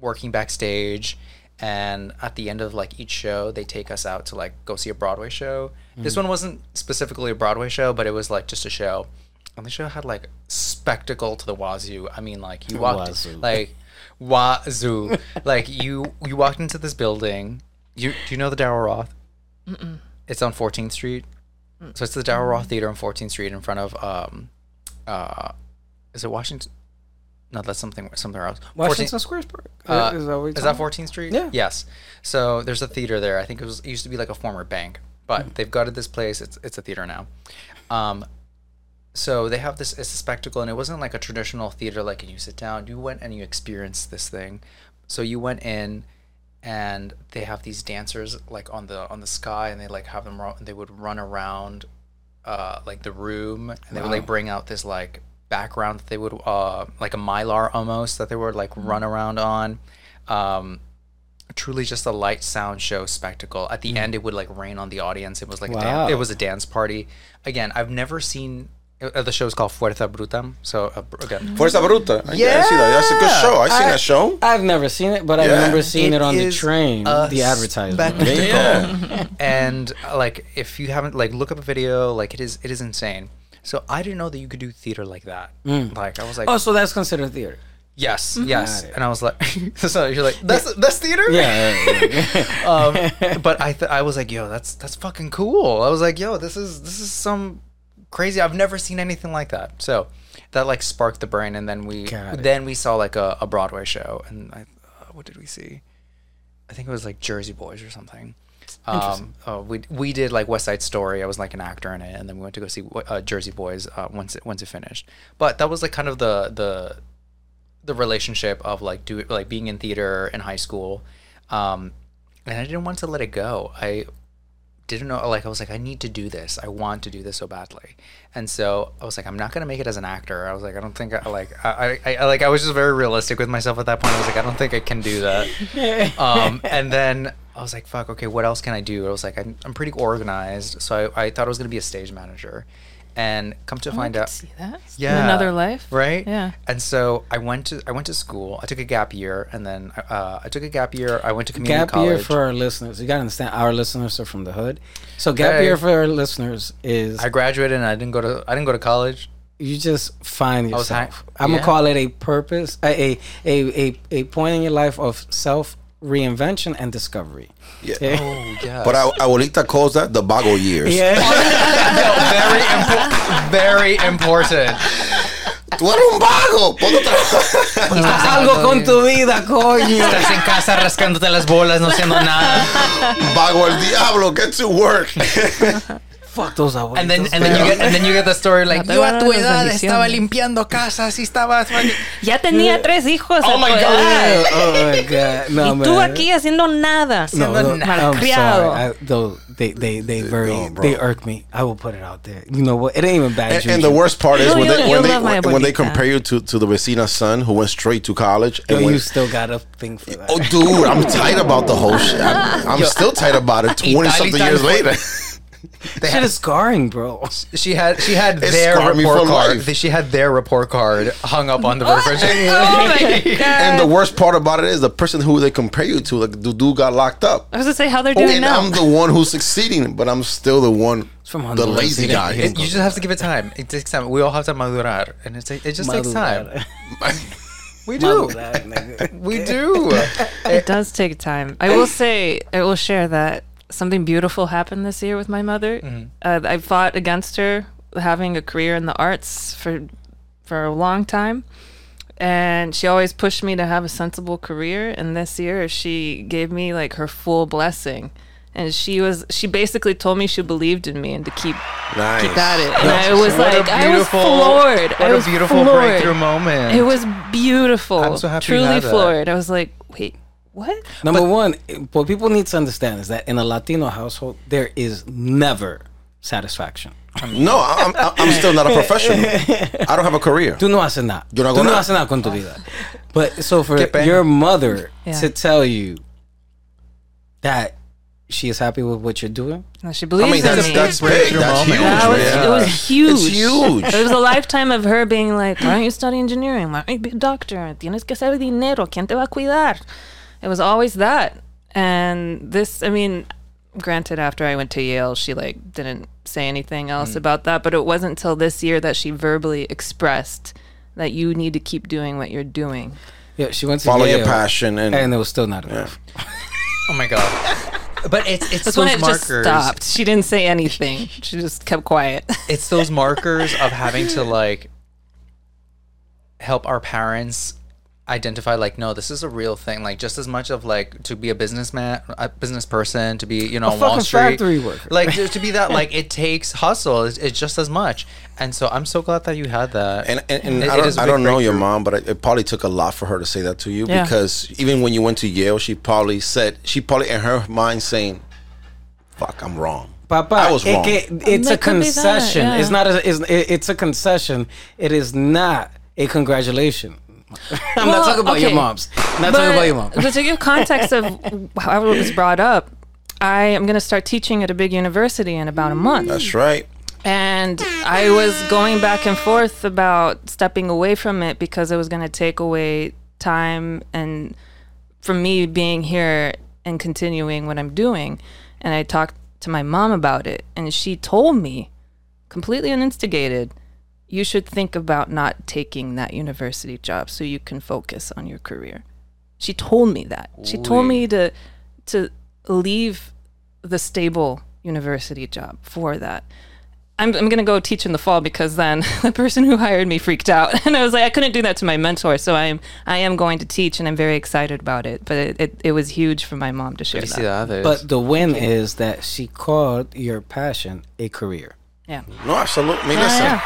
working backstage and at the end of like each show they take us out to like go see a broadway show. This one wasn't specifically a broadway show but it was like just a show. And the show had like spectacle to the wazoo. I mean like you walked Wazoo. like wazoo. Like you you walked into this building. You do you know the Daryl Roth? It's on 14th street. So it's the Daryl Roth theater on 14th street in front of um uh is it washington no that's something somewhere else 14th Washington Square Park. uh, is that, is that 14th Street? Yeah. Yes. So there's a theater there. I think it was it used to be like a former bank, but Mm-hmm. they've gutted this place. It's it's a theater now. Um, so they have this it's a spectacle, and it wasn't like a traditional theater like and you sit down. You went and you experienced this thing. So you went in, and they have these dancers like on the on the sky, and they like have them. ru- They would run around, uh, like the room, and they would like bring out this like background that they would uh like a mylar almost that they would like run around on um truly just a light sound show spectacle at the end it would like rain on the audience it was like a dan- it was a dance party again i've never seen uh, the Is called fuerza bruta so uh, again Fuerza Bruta. Yeah, I see that. That's a good show. I've seen I- that show. I've never seen it, but I remember seeing it, It on the train, the advertisement. spectacle. Yeah. and uh, like if you haven't like look up a video like it is it is insane so i didn't know that you could do theater like that like i was like Oh, so that's considered theater. yes yes Got it. and i was like so you're like that's that's theater Yeah. yeah, yeah. um, but I th- I was like, yo, that's that's fucking cool. I was like, yo, this is this is some crazy. I've never seen anything like that. So that like sparked the brain, and then we then we saw like a, a Broadway show, and I uh, what did we see? I think it was like Jersey Boys or something. Um, uh, we we did like West Side Story. I was like an actor in it, and then we went to go see uh, Jersey Boys uh, once it once it finished. But that was like kind of the the the relationship of like do like being in theater in high school um and i didn't want to let it go. I didn't know like i was like i need to do this. I want to do this so badly. And so i was like i'm not going to make it as an actor. I was like i don't think i like I, I, I like i was just very realistic with myself at that point. I was like i don't think i can do that. Um and then i was like fuck okay what else can i do i was like i'm, I'm pretty organized so I, I thought i was going to be a stage manager and come to Oh, find could out see that. yeah In another life. right Yeah. and so i went to i went to school i took a gap year and then uh, i took a gap year i went to community Gap college year for our listeners. You gotta understand, our listeners are from the hood. So gap Okay. year for our listeners is i graduated and i didn't go to i didn't go to college you just find was high- yourself. I'm yeah. gonna call it a purpose, a a a a, a point in your life of self reinvention and discovery. Yeah. oh yeah But our abuelita calls that the bago years. Yeah. very impo- very important Tú eres un vago. Ponte a trabajar. Algo con tu vida, coño. estás en casa rascándote las bolas no haciendo nada Vago el diablo. Get to work. fuck those abuelitos. And then and then you get and then you get the story like No te yo van a a tu dar las edad estaba bendiciones." limpiando casas y estaba Ya tenía tres hijos. Oh my tu God. Oh, oh my god, no Y tú man. aquí haciendo nada. No, Haciendo no, nada. I'm Malcriado. sorry. I, though they they they very No, bro. they irk me. I will put it out there. You know what? It ain't even bad. And, and the worst part is when they when they when, when they compare you to, to the vecina's son who went straight to college. And when, you still got a thing for that. oh, dude, I'm tight about the whole shit. I'm, I'm still tight about it. Twenty something years later. they Shit had, is scarring, bro. she had she had It their scarred me report for card. life. She had their report card hung up on the refrigerator. Oh my god. and the worst part about it is the person who they compare you to, like the dude got locked up. I was gonna say how they're doing And now. I'm the one who's succeeding, but I'm still the one, from the Honduras. lazy He guy. he It- you just have to give it time. It takes time. We all have to madurar, and it, ta- it just takes time. We do. Madurar. We do. It does take time. I will say, I will share that something beautiful happened this year with my mother. Uh, I fought against her having a career in the arts for for a long time, and she always pushed me to have a sensible career. And this year, she gave me like her full blessing. And she was, she basically told me she believed in me and to keep Nice. keep at it. And I was like, I was beautiful- floored. What I a was beautiful floored. breakthrough moment. It was beautiful. I'm so happy you Truly had that. floored. I was like, wait, what? Number one, what people need to understand is that in a Latino household, there is never satisfaction. No, I'm, I'm, I'm still not a professional. I don't have a career. Tú no haces nada. Yo no hago Tú no haces nada con tu vida. Ah. But so for your mother Yeah. to tell you that she is happy with what you're doing, No, she I believes mean, in that's me. that's big. That's moment. huge. that was, man. It was huge. It's huge. It was a lifetime of her being like, why don't you study engineering? Why don't you be a doctor? Tienes que hacer dinero. ¿Quién te va a cuidar? It was always that. And this, I mean, granted, after I went to Yale, she like didn't say anything else Mm. about that. But it wasn't until this year that she verbally expressed that you need to keep doing what you're doing. yeah, she went to Follow your passion and, and it was still not enough. oh my god. But it's it's That's those when it markers. just stopped. She didn't say anything. She just kept quiet. It's those markers of having to like help our parents identify like no this is a real thing like just as much of like to be a businessman a business person to be you know A on wall fucking street factory worker. like to to be that like it takes hustle it's, it's just as much and so i'm so glad that you had that And, and, and It- I don't, is a I big don't know your mom, but it, it probably took a lot for her to say that to you Yeah. because even when you went to Yale, she probably said, she probably in her mind saying, fuck, I'm wrong. Papa, I was it wrong. ca- it's a That that, concession. yeah. It's not. A, it's, it- it's a concession. It is not a congratulation. I'm not talking about your moms. I'm not talking about your mom. But to give context of how it was brought up, I am going to start teaching at a big university in about a month. That's right. And I was going back and forth about stepping away from it because it was going to take away time and from me being here and continuing what I'm doing. And I talked to my mom about it, and she told me, completely uninstigated, you should think about not taking that university job so you can focus on your career. She told me that. She told me to to leave the stable university job for that. I'm, I'm going to go teach in the fall because then the person who hired me freaked out and I was like I couldn't do that to my mentor so I am I am going to teach and I'm very excited about it but it, it, it was huge for my mom to share that. Felicidades. But the win is that she called your passion a career. yeah No, absolutely. I mean, Yeah, listen. yeah.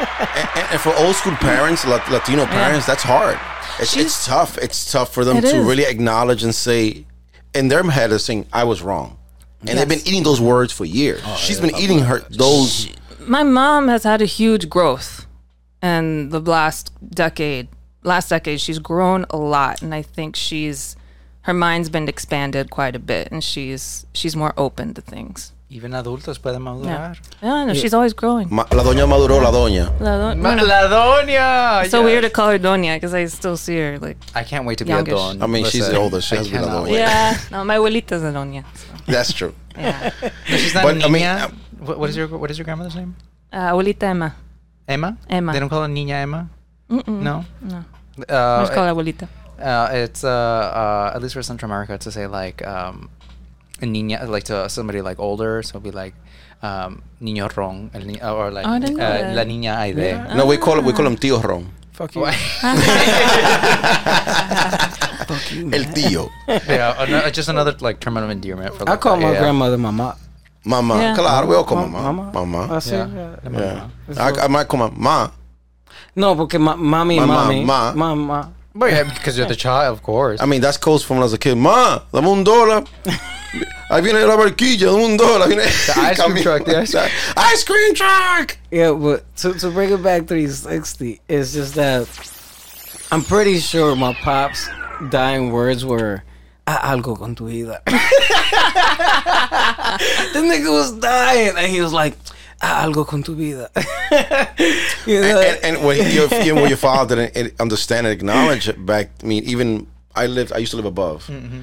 And, and- and for old school parents, Latino parents, that's hard. It's, it's tough. It's tough for them to is. really acknowledge and say, in their head, they're saying, I was wrong. And they've been eating those words for years. Oh, She's been eating her those. my mom has had a huge growth in the last decade. Last decade, she's grown a lot, and I think she's her mind's been expanded quite a bit, and she's she's more open to things. Even adultos pueden madurar yeah, no, she's always growing. Ma- La doña maduró, la doña. La don- Ma- bueno, la doña it's so yes. weird to call her Doña because I still see her like. i can't wait to be a don I mean, she's Listen, the oldest. She I has been a doña. Yeah, no, my abuelita's a Doña. So, That's true. yeah. No, she's not But, a I mean, uh, what, what is your what is your grandmother's name Uh, abuelita Emma. emma Emma. they don't call her niña emma Mm-mm. no No. uh, just call her abuelita. Uh, it's uh, uh, at least for Central America to say like um, a niña, like to somebody like older, so it'll be like um, niño ron, el ni- or like Oh, I didn't know uh, that. la niña Aide. No, we call it, we call him tío Ron. Fuck you. El tío. yeah, ano- just another like term of endearment for. I like, call my yeah. grandmother mama. Mamá. Yeah. Claro, veo como Ma- mamá. Mamá. Así, Yeah. yeah. Yeah. I, I might call my ma. No, porque ma- mami, Mamá, mami, ma. mama. But yeah, because you're the child, of course. I mean, that's codes from when I was a kid. Ma, dame un dólar. Ahí viene la barquilla, dame un dólar. Viene The ice cream truck, the ice- ice cream truck. Yeah, but to, to bring it back 360, it's just that I'm pretty sure my pop's dying words were "Ah, algo con tu vida. the nigga was dying, and he was like, "Ah, algo con tu vida. you know, And, and what your, you know, your father didn't eh, understand and acknowledge it back. I mean, even I lived. I used to live above, Mm-hmm.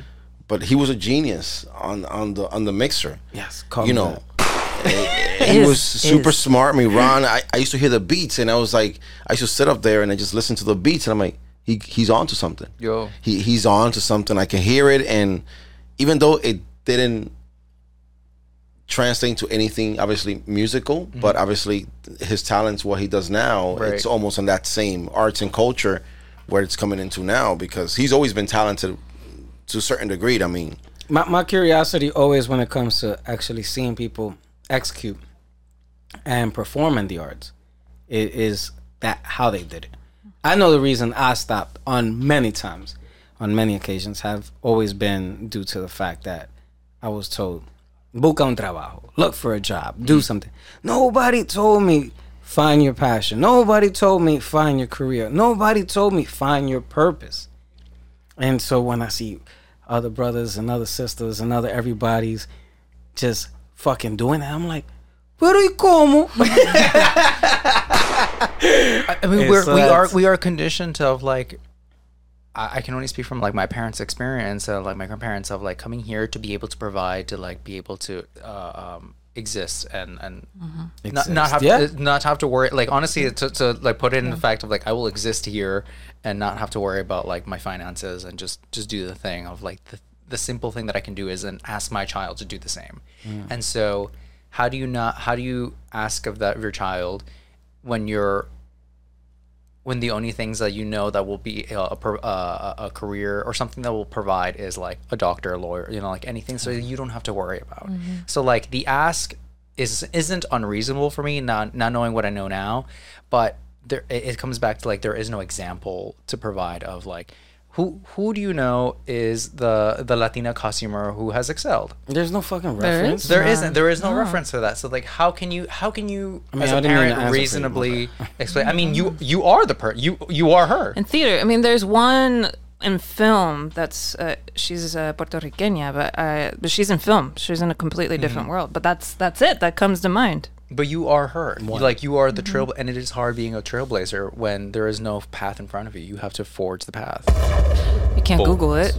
But he was a genius on on the on the mixer. yes, you me know. he Is- was super is. smart. I mean, Ron, I, I used to hear the beats, and I was like, I used to sit up there and I just listen to the beats, and I'm like, he he's on to something. Yo. he he's on to something. I can hear it, and even though it didn't translate to anything obviously musical, mm-hmm. but obviously his talents, what he does now, Right. it's almost in that same arts and culture where it's coming into now because he's always been talented to a certain degree. I mean, my, my curiosity always when it comes to actually seeing people execute and perform in the arts i- is that how they did it. I know the reason I stopped on many times, on many occasions, have always been due to the fact that I was told, busca un trabajo, look for a job, do mm-hmm. something. Nobody told me find your passion. Nobody told me find your career. Nobody told me find your purpose. And so when I see other brothers and other sisters and other everybody's just fucking doing that, I'm like, pero y cómo? I mean, we're, so we are we are conditioned to like. I, I can only speak from like my parents' experience, of like my grandparents of like coming here to be able to provide to like be able to uh, um, exist and and mm-hmm. not, not have yeah. to, not have to worry. Like honestly, mm-hmm. to, to like put it in the fact of like I will exist here and not have to worry about like my finances and just just do the thing of like the the simple thing that I can do is and ask my child to do the same. And so, how do you not? How do you ask of that of your child when you're when the only things that you know that will be a, a, uh, a a career or something that will provide is like a doctor, a lawyer, you know, like anything, so you don't have to worry about. So like the ask is isn't unreasonable for me, not not knowing what I know now, but there it, it comes back to like there is no example to provide of like who who do you know is the the Latina costumer who has excelled? There's no fucking reference. is? There Yeah. not There is no No. reference to that. So like, how can you? How can you, mean, as I a didn't mean to parent, answer for you, reasonably explain? I mean, you you are the per. You you are her. In theater, I mean, there's one in film that's uh, she's uh, Puerto Rican, but uh, but she's in film. She's in a completely different Mm-hmm. world. But that's that's it. That comes to mind. But you are her. You- Like you are the Mm-hmm. trail, and it is hard being a trailblazer when there is no path in front of you. You have to forge the path. You can't Bold. Google it.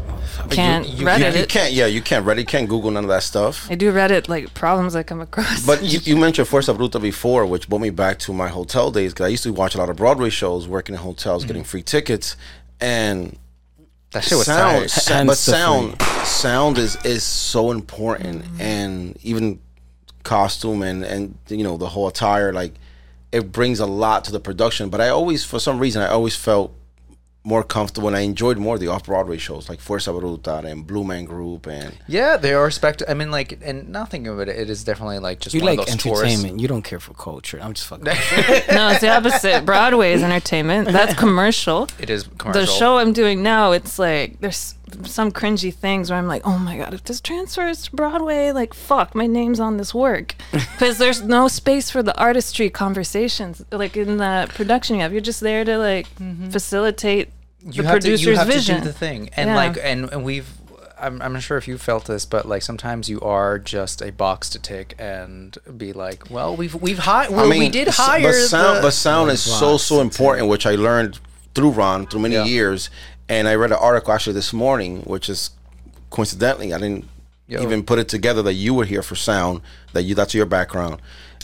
You can't you- Reddit you it. can't. Yeah, you can't. Reddit can't Google none of that stuff. I do Reddit like problems I come across. But you, you mentioned Fuerza Bruta before, which brought me back to my hotel days because I used to watch a lot of Broadway shows, working in hotels, getting free tickets, and That shit was sound, tight. sa- but the sound, sound is is so important, and even costume and and you know the whole attire, like it brings a lot to the production. But I always, for some reason, I always felt more comfortable and I enjoyed more the off Broadway shows like Fuerza Bruta and Blue Man Group and Yeah, they are spect. I mean, like, and nothing of it. It is definitely like just You one like of those tourists. entertainment. You don't care for culture. I'm just fucking. no, it's the opposite. Broadway is entertainment. That's commercial. It is commercial. The show I'm doing now, it's like there's some cringy things where I'm like, oh my god, if this transfers to Broadway, like fuck, my name's on this work, because there's no space for the artistry conversations like in the production you have. You're just there to like mm-hmm. facilitate you the have to, you have vision. to do the thing and Yeah. like and, and we've I'm, I'm not sure if you felt this but like sometimes you are just a box to tick and be like well we've we've hired well, we did s- hire But sound, the- but sound is so so important, which I learned through Ron through many Yeah. years. And I read an article actually this morning, which is coincidentally I didn't Yo. even put it together that you were here for sound. That you that's your background,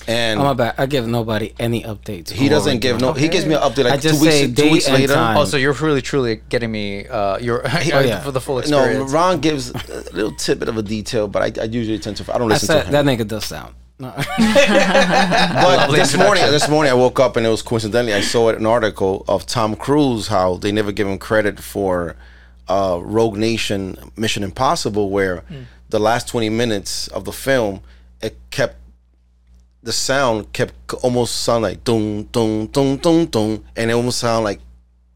and I'm my bad. I give nobody any updates. he doesn't give doing. no. He gives me an update I like two just weeks say two date weeks later. time. oh so you're really truly getting me uh your Oh, yeah. for the full experience. No, Ron gives a little tidbit of a detail, but I, I usually tend to. I don't I listen to him. that nigga does sound. No. But this morning, this morning I woke up and it was coincidentally I saw an article of Tom Cruise how they never give him credit for uh, Rogue Nation Mission Impossible, where Hmm. the last twenty minutes of the film it kept the sound kept almost sound like dum dum dum dum dum, and it almost sound like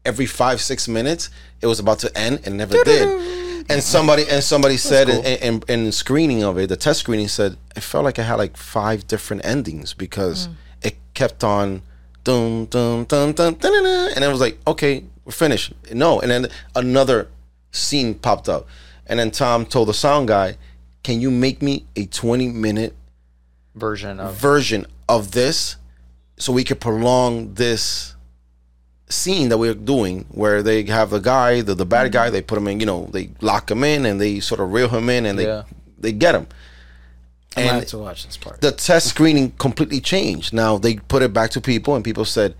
every five six minutes it was about to end and never did. And somebody and somebody said in, in, in screening of it, the test screening said it felt like it had like five different endings because it kept on dum dum dum dum dun, dun, dun, and it was like okay we're finished. No, and then another scene popped up, and then Tom told the sound guy, "Can you make me a twenty minute version of version of this so we could prolong this scene that we're doing where they have the guy the, the bad guy they put him in you know they lock him in and they sort of reel him in and they Yeah. they get him I'm gonna and have to watch this part. the test screening completely changed now they put it back to people and people said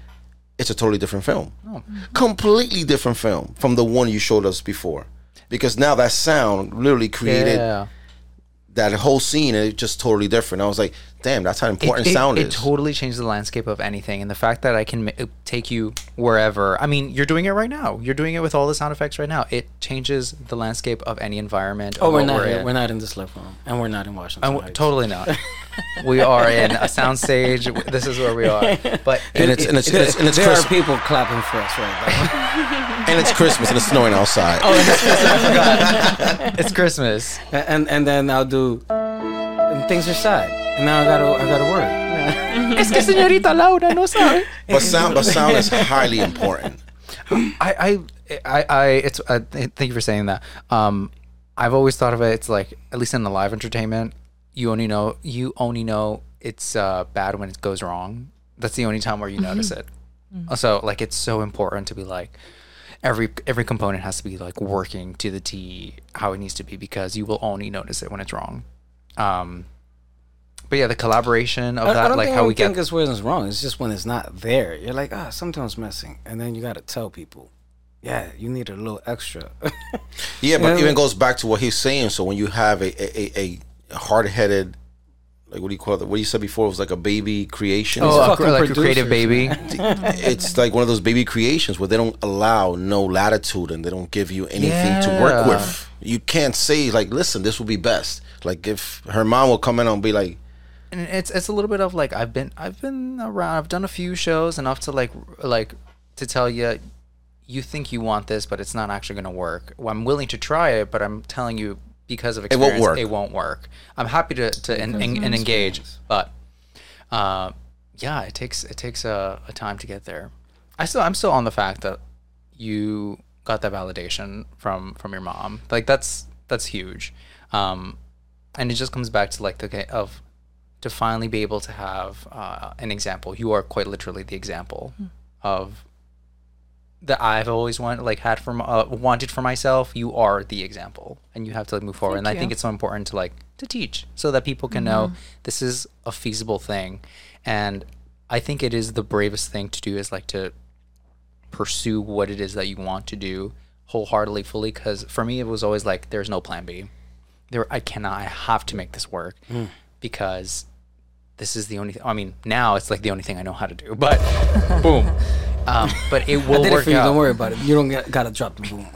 it's a totally different film oh. completely different film from the one you showed us before because now that sound literally created yeah. That whole scene it's just totally different. I was like damn that's how important it, sound it, is It totally changed the landscape of anything, and the fact that I can ma- take you wherever. I mean, you're doing it right now. You're doing it with all the sound effects right now. It changes the landscape of any environment. oh, we're not we're in. We're not in this living room, and we're not in Washington. Uh, Heights. totally not. we are in a soundstage. This is where we are. But and it's and it's, and it's, and it's there are people clapping for us right now. and it's Christmas and it's snowing outside. Oh, I forgot. it's Christmas. and and then I'll do. And things are sad, and now I gotta I gotta work. Es que señorita Laura no sabe. But sound, but sound is highly important. I, I, I, I it's. Uh, th- thank you for saying that. Um, I've always thought of it. It's like at least in the live entertainment, you only know you only know it's uh, bad when it goes wrong. That's the only time where you notice it. So like it's so important to be like every every component has to be like working to the T how it needs to be because you will only notice it when it's wrong. Um, but yeah, the collaboration of I, I that, don't like think how we we think get it's when it's wrong. It's just when it's not there. You're like, ah, sometimes messing, and then you gotta tell people, yeah, you need a little extra. Yeah, but Yeah. even goes back to what he's saying. So when you have a a, a, a hard headed, like what do you call it? What you said before was like a baby creation. oh, a, like a creative baby. it's like one of those baby creations where they don't allow no latitude and they don't give you anything to work with. You can't say like, listen, this will be best. Like if her mom will come in and be like, and it's it's a little bit of like I've been I've been around I've done a few shows enough to like like to tell you you think you want this but it's not actually going to work. Well, I'm willing to try it, but I'm telling you because of It won't experience work. it won't work. I'm happy to to en- Because en- and engage, but uh, yeah, it takes it takes a, a time to get there. I still I'm still on the fact that you got that validation from from your mom. Like that's that's huge. Um, and it just comes back to like the ca- of to finally be able to have uh, an example. You are quite literally the example of that I've always wanted, like had from uh, wanted for myself. You are the example, and you have to like, move forward. Thank and I think it's so important to like to teach so that people can know this is a feasible thing. And I think it is the bravest thing to do is like to pursue what it is that you want to do wholeheartedly, fully. Because for me, it was always like there's no plan B. There, I cannot. I have to make this work because this is the only. Th- I mean, now it's like the only thing I know how to do. But boom. Um, but it will I did it work for you. out. Don't worry about it. You don't get, gotta drop the boom.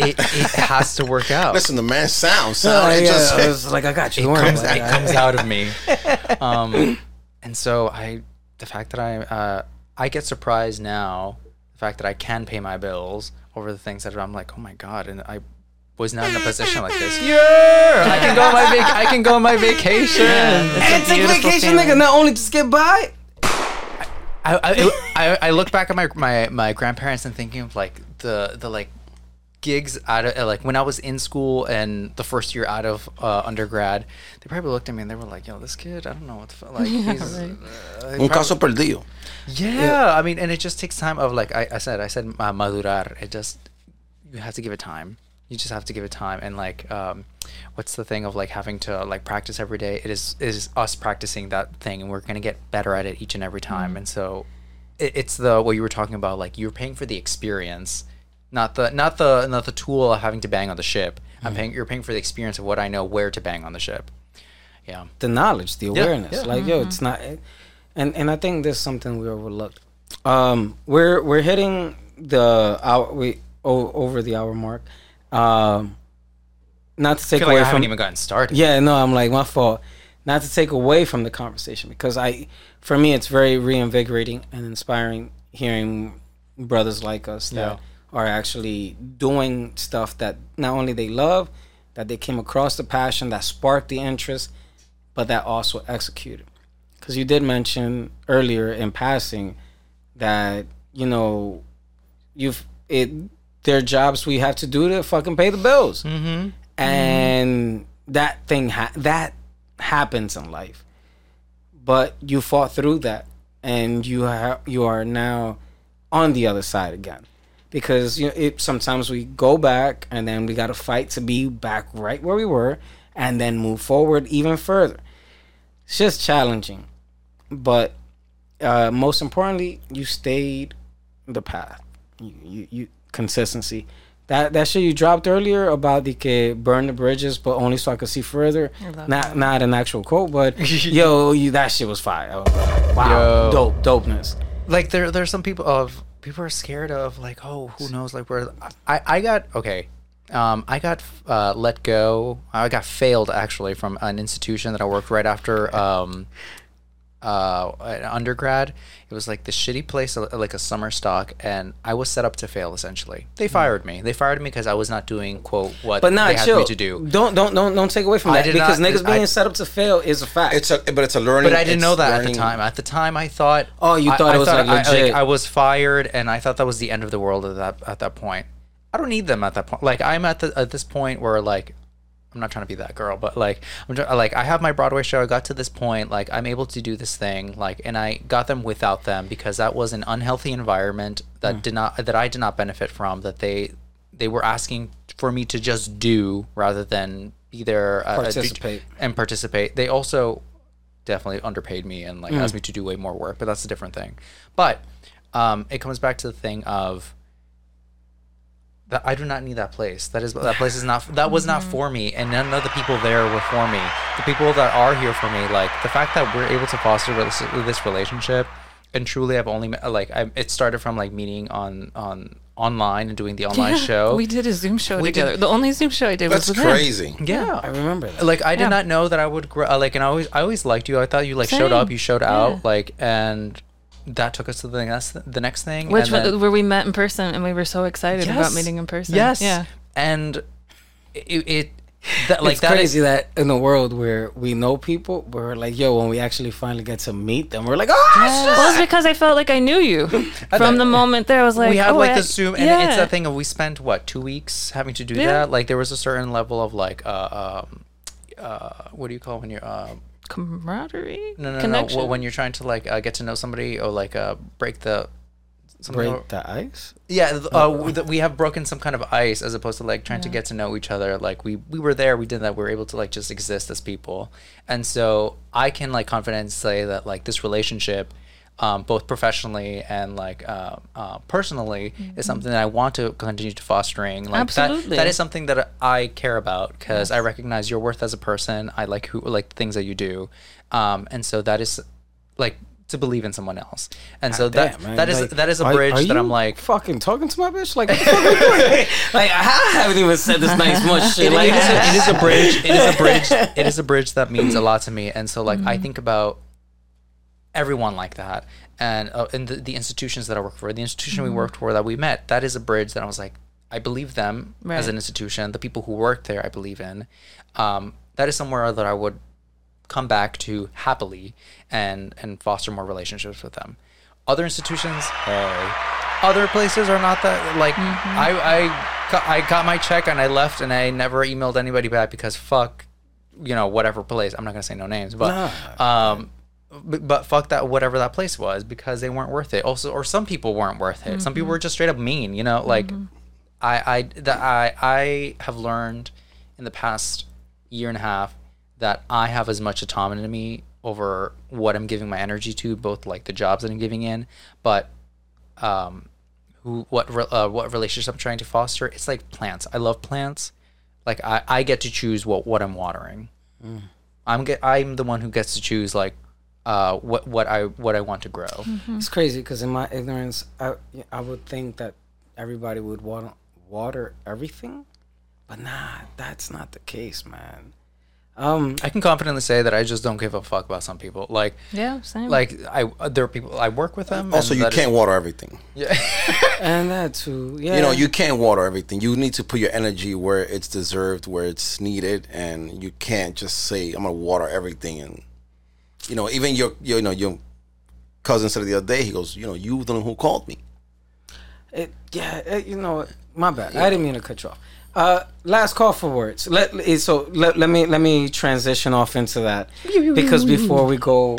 It, it has to work out. listen, the man sounds Oh, sound. it yeah, just, I was like, I got you. it Don't worry comes, about it it. comes out of me. Um, and so I, the fact that I, uh, I get surprised now, the fact that I can pay my bills over the things that I'm like, oh my god, and I was not in a position like this. Yeah, I can go on my vac- I can go on my vacation. And take vacation, feeling. nigga. Not only just get by. I, I, I, I look back at my, my my grandparents and thinking of like the the like gigs out of like when I was in school and the first year out of uh, undergrad, they probably looked at me and they were like, "Yo, this kid, I don't know what the fuck." Like, he's, uh, they un probably- caso perdido. yeah, I mean, and it just takes time of like I, I said, I said uh, madurar. It just you have to give it time. You just have to give it time, and like, um, what's the thing of like having to like practice every day? It is it is us practicing that thing, and we're gonna get better at it each and every time. And so, it, it's the what you were talking about. Like you're paying for the experience, not the not the not the tool of having to bang on the ship. I'm paying. You're paying for the experience of what I know where to bang on the ship. Yeah. the knowledge, the awareness. yeah. Like, yo, it's not, and and I think there's something we overlooked. Um, we're we're hitting the hour we o- over the hour mark. Um, not to take away like I from haven't even gotten started. yeah, no, I'm like my fault. not to take away from the conversation because I, for me, it's very reinvigorating and inspiring hearing brothers like us that Yeah. are actually doing stuff that not only they love, that they came across the passion that sparked the interest, but that also executed. Because you did mention earlier in passing that you know you've it there are jobs we have to do to fucking pay the bills, Mm-hmm. and that thing ha- that happens in life. But you fought through that, and you ha- you are now on the other side again, because you know it. Sometimes we go back, and then we got to fight to be back right where we were, and then move forward even further. It's just challenging, but uh, most importantly, you stayed the path. You, you, you consistency. That that shit you dropped earlier about the que burn the bridges, but only so I could see further. Not that. not an actual quote, but yo, you that shit was fire. I was like, wow, Yo. dope, dopeness. like there there's some people of people are scared of like oh who knows like where I I got okay um I got uh, let go I got failed actually from an institution that I worked right after um uh an undergrad it was like this shitty place uh, like a summer stock and I was set up to fail essentially they fired me they fired me because I was not doing quote what But not they had chill. me to do Don't don't don't don't take away from I that did because not- niggas I- being set up to fail is a fact. It's a but it's a learning. But I didn't know that at the time. At the time, I thought. Oh, you thought I it was, like, I, legit. I was fired, and I thought that was the end of the world at that at that point. I don't need them at that point. Like I'm at the at this point where like I'm not trying to be that girl, but like I'm try- like I have my Broadway show. I got to this point, like I'm able to do this thing, like, and I got them without them because that was an unhealthy environment that Hmm. did not that I did not benefit from. That they they were asking for me to just do rather than be there uh, Participate. and participate. They also definitely underpaid me and Mm. like asked me to do way more work, but that's a different thing. But um, it comes back to the thing of that I do not need that place. That is that place is not that was not for me, and none of the people there were for me. The people that are here for me, like the fact that we're able to foster this, this relationship, and truly, I've only met, like I, it started from like meeting on on online and doing the online show. We did a Zoom show We did- together. The only Zoom show I did That's was with him. crazy. yeah, I remember that. like I did Yeah. not know that I would grow. uh, Like, and I always, I always liked you. I thought you like showed up, you showed out, like, and that took us to the next, the next thing, Which and wa- then- where we met in person and we were so excited about meeting in person. Yes. Yeah. And it, it that like it's that is- crazy that in a world where we know people, we're like, yo, when we actually finally get to meet them, we're like, oh, Well, it's because I felt like I knew you from the moment there. I was like, we had oh, like I- the Zoom, and yeah. it's that thing of we spent what two weeks having to do Yeah. that. Like there was a certain level of like, uh, um, uh, what do you call when you're, uh, camaraderie. no, no, no, connection. no, when you're trying to like uh, get to know somebody or like uh, break the. something or- break the ice. Yeah, uh, we- th- we have broken some kind of ice as opposed to like trying to get to know each other. Like we we were there, we did that. We were able to like just exist as people, and so I can like confidently say that like this relationship, um, both professionally and like uh, uh, personally, is something that I want to continue to fostering. Like that, Absolutely. that is something that I care about because I recognize your worth as a person. I like who like things that you do, um, and so that is like to believe in someone else. And so that Damn, that is Like, that is a are- bridge are that I'm like. fucking talking to my bitch. Like, what the fuck we doing? like, I haven't even said this nice much shit. it, like, it is a, it is a bridge. It is a bridge. It is a bridge that means a lot to me. And so, like, I Mm-hmm. think about everyone like that, and uh, and the, the institutions that I work for, the institution Mm-hmm. we worked for that we met. That is a bridge that I was like, I believe them as an institution. The people who work there, I believe in. Um, that is somewhere that I would come back to happily and and foster more relationships with them. Other institutions, hey. Other places are not that like Mm-hmm. I I got, I got my check and I left and I never emailed anybody back because fuck you know whatever place I'm not gonna say no names but um but, but fuck that whatever that place was because they weren't worth it also or some people weren't worth it some people were just straight up mean you know like I I that I I have learned in the past year and a half that I have as much autonomy over what I'm giving my energy to, both like the jobs that I'm giving in, but um, who what re- uh, what relationship I'm trying to foster. It's like plants. I love plants. Like I, I get to choose what what I'm watering. I'm get I'm the one who gets to choose like uh what what I what I want to grow. It's crazy because in my ignorance, I I would think that everybody would water water everything, but nah, that's not the case, man. Um, I can confidently say that I just don't give a fuck about some people. Like, Yeah, same. like I there are people I work with them. Also, and you can't water everything. Yeah, and that too. Yeah. You know, you can't water everything. You need to put your energy where it's deserved, where it's needed, and you can't just say, "I'm gonna water everything." And you know, even your, your you know, your cousin said the other day, he goes, "You know, you the one who called me." It, yeah, it, you know, my bad. I didn't mean to cut you off. Uh, last call for words. Let eh, so let, let me let me transition off into that because before we go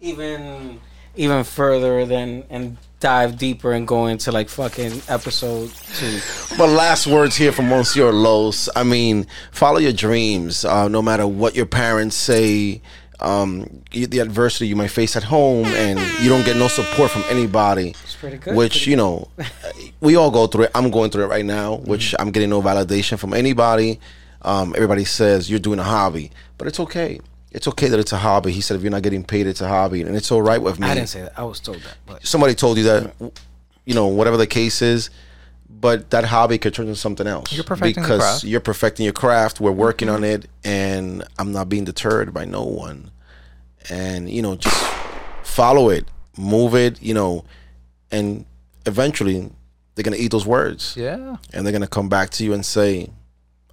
even even further than and dive deeper and go into like fucking episode two. But last words here from Monsieur Los. I mean, follow your dreams, uh, no matter what your parents say. Um, you- the adversity you might face at home, and you don't get no support from anybody. It's pretty good. which you know we all go through it i'm going through it right now which i'm getting no validation from anybody um, everybody says you're doing a hobby but it's okay it's okay that it's a hobby he said if you're not getting paid it's a hobby and it's all right with me I didn't say that. I was told that, but somebody told you that you know whatever the case is but that hobby could turn into something else You're perfecting the because craft. you're perfecting your craft we're working on mm-hmm. it and i'm not being deterred by no one and you know just follow it move it you know and eventually they're gonna eat those words Yeah. and they're gonna come back to you and say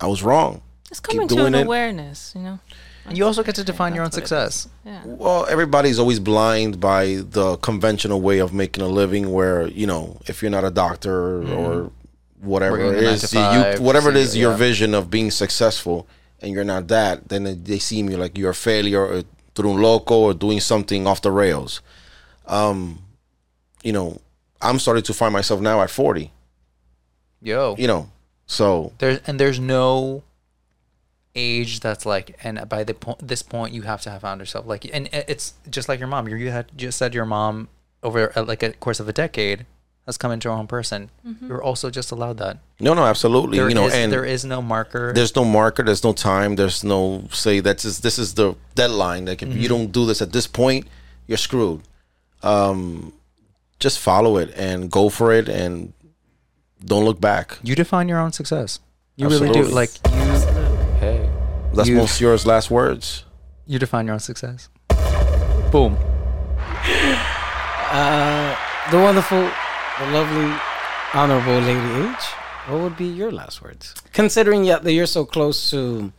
i was wrong it's keep coming to an it. awareness, you know. And you also get to define your own That's what it is. success. Yeah. well everybody's always blind by the conventional way of making a living where you know if you're not a doctor or whatever Mm-hmm. Working it a nine is you, whatever it so, is your yeah. vision of being successful and you're not that then they- they see you like you're a failure or through loco or doing something off the rails um you know i'm starting to find myself now at 40 Yo. you know so There's and there's no age that's like and by the point this point you have to have found yourself like and it's just like your mom you you had just said your mom over uh, like a course of a decade has come into her own person. You're also just allowed that. No no absolutely There you know is- and there is no marker. there's no marker there's no time there's no say that's just, this is the deadline like if Mm-hmm. you don't do this at this point you're screwed. Um just follow it and go for it and don't look back. You define your own success. You really do like you hey that's You- monsieur's last words you define your own success boom uh, the wonderful, the lovely, honorable Lady H. What would be your last words? Considering yet that you're so close to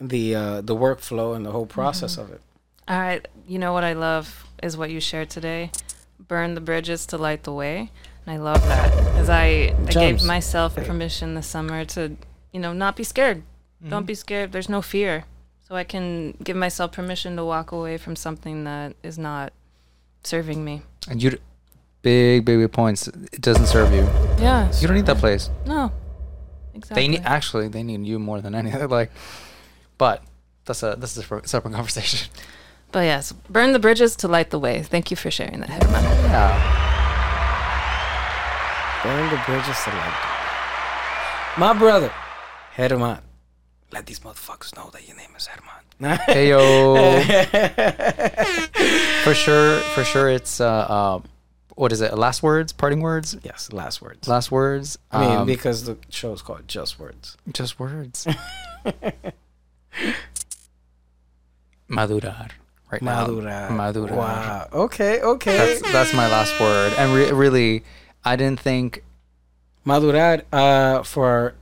the uh, the workflow and the whole process of it. All right. You know what I love is what you shared today. Burn the bridges to light the way. And I love that because I, I gave myself permission this summer to, you know, not be scared. Don't mm-hmm. be scared. There's no fear. So I can give myself permission to walk away from something that is not serving me. and you big big big points it doesn't serve you Yeah. you don't need that place No. Exactly. They need actually they need you more than anything. Like, but that's a this is a separate conversation. But yes, burn the bridges to light the way. Thank you for sharing that, Herman. Yeah. Burn the bridges to light. My brother, Herman. Let these motherfuckers know that your name is Herman. Hey yo. for sure, for sure, it's uh, uh, what is it? Last words, parting words, yes, last words. last words. I mean, Um, because the show's called Just Words. just words. Madurar. Right Madura. now. Madurar. Wow. Okay, okay. That's that's my last word. And re- really, I didn't think Madurar uh, for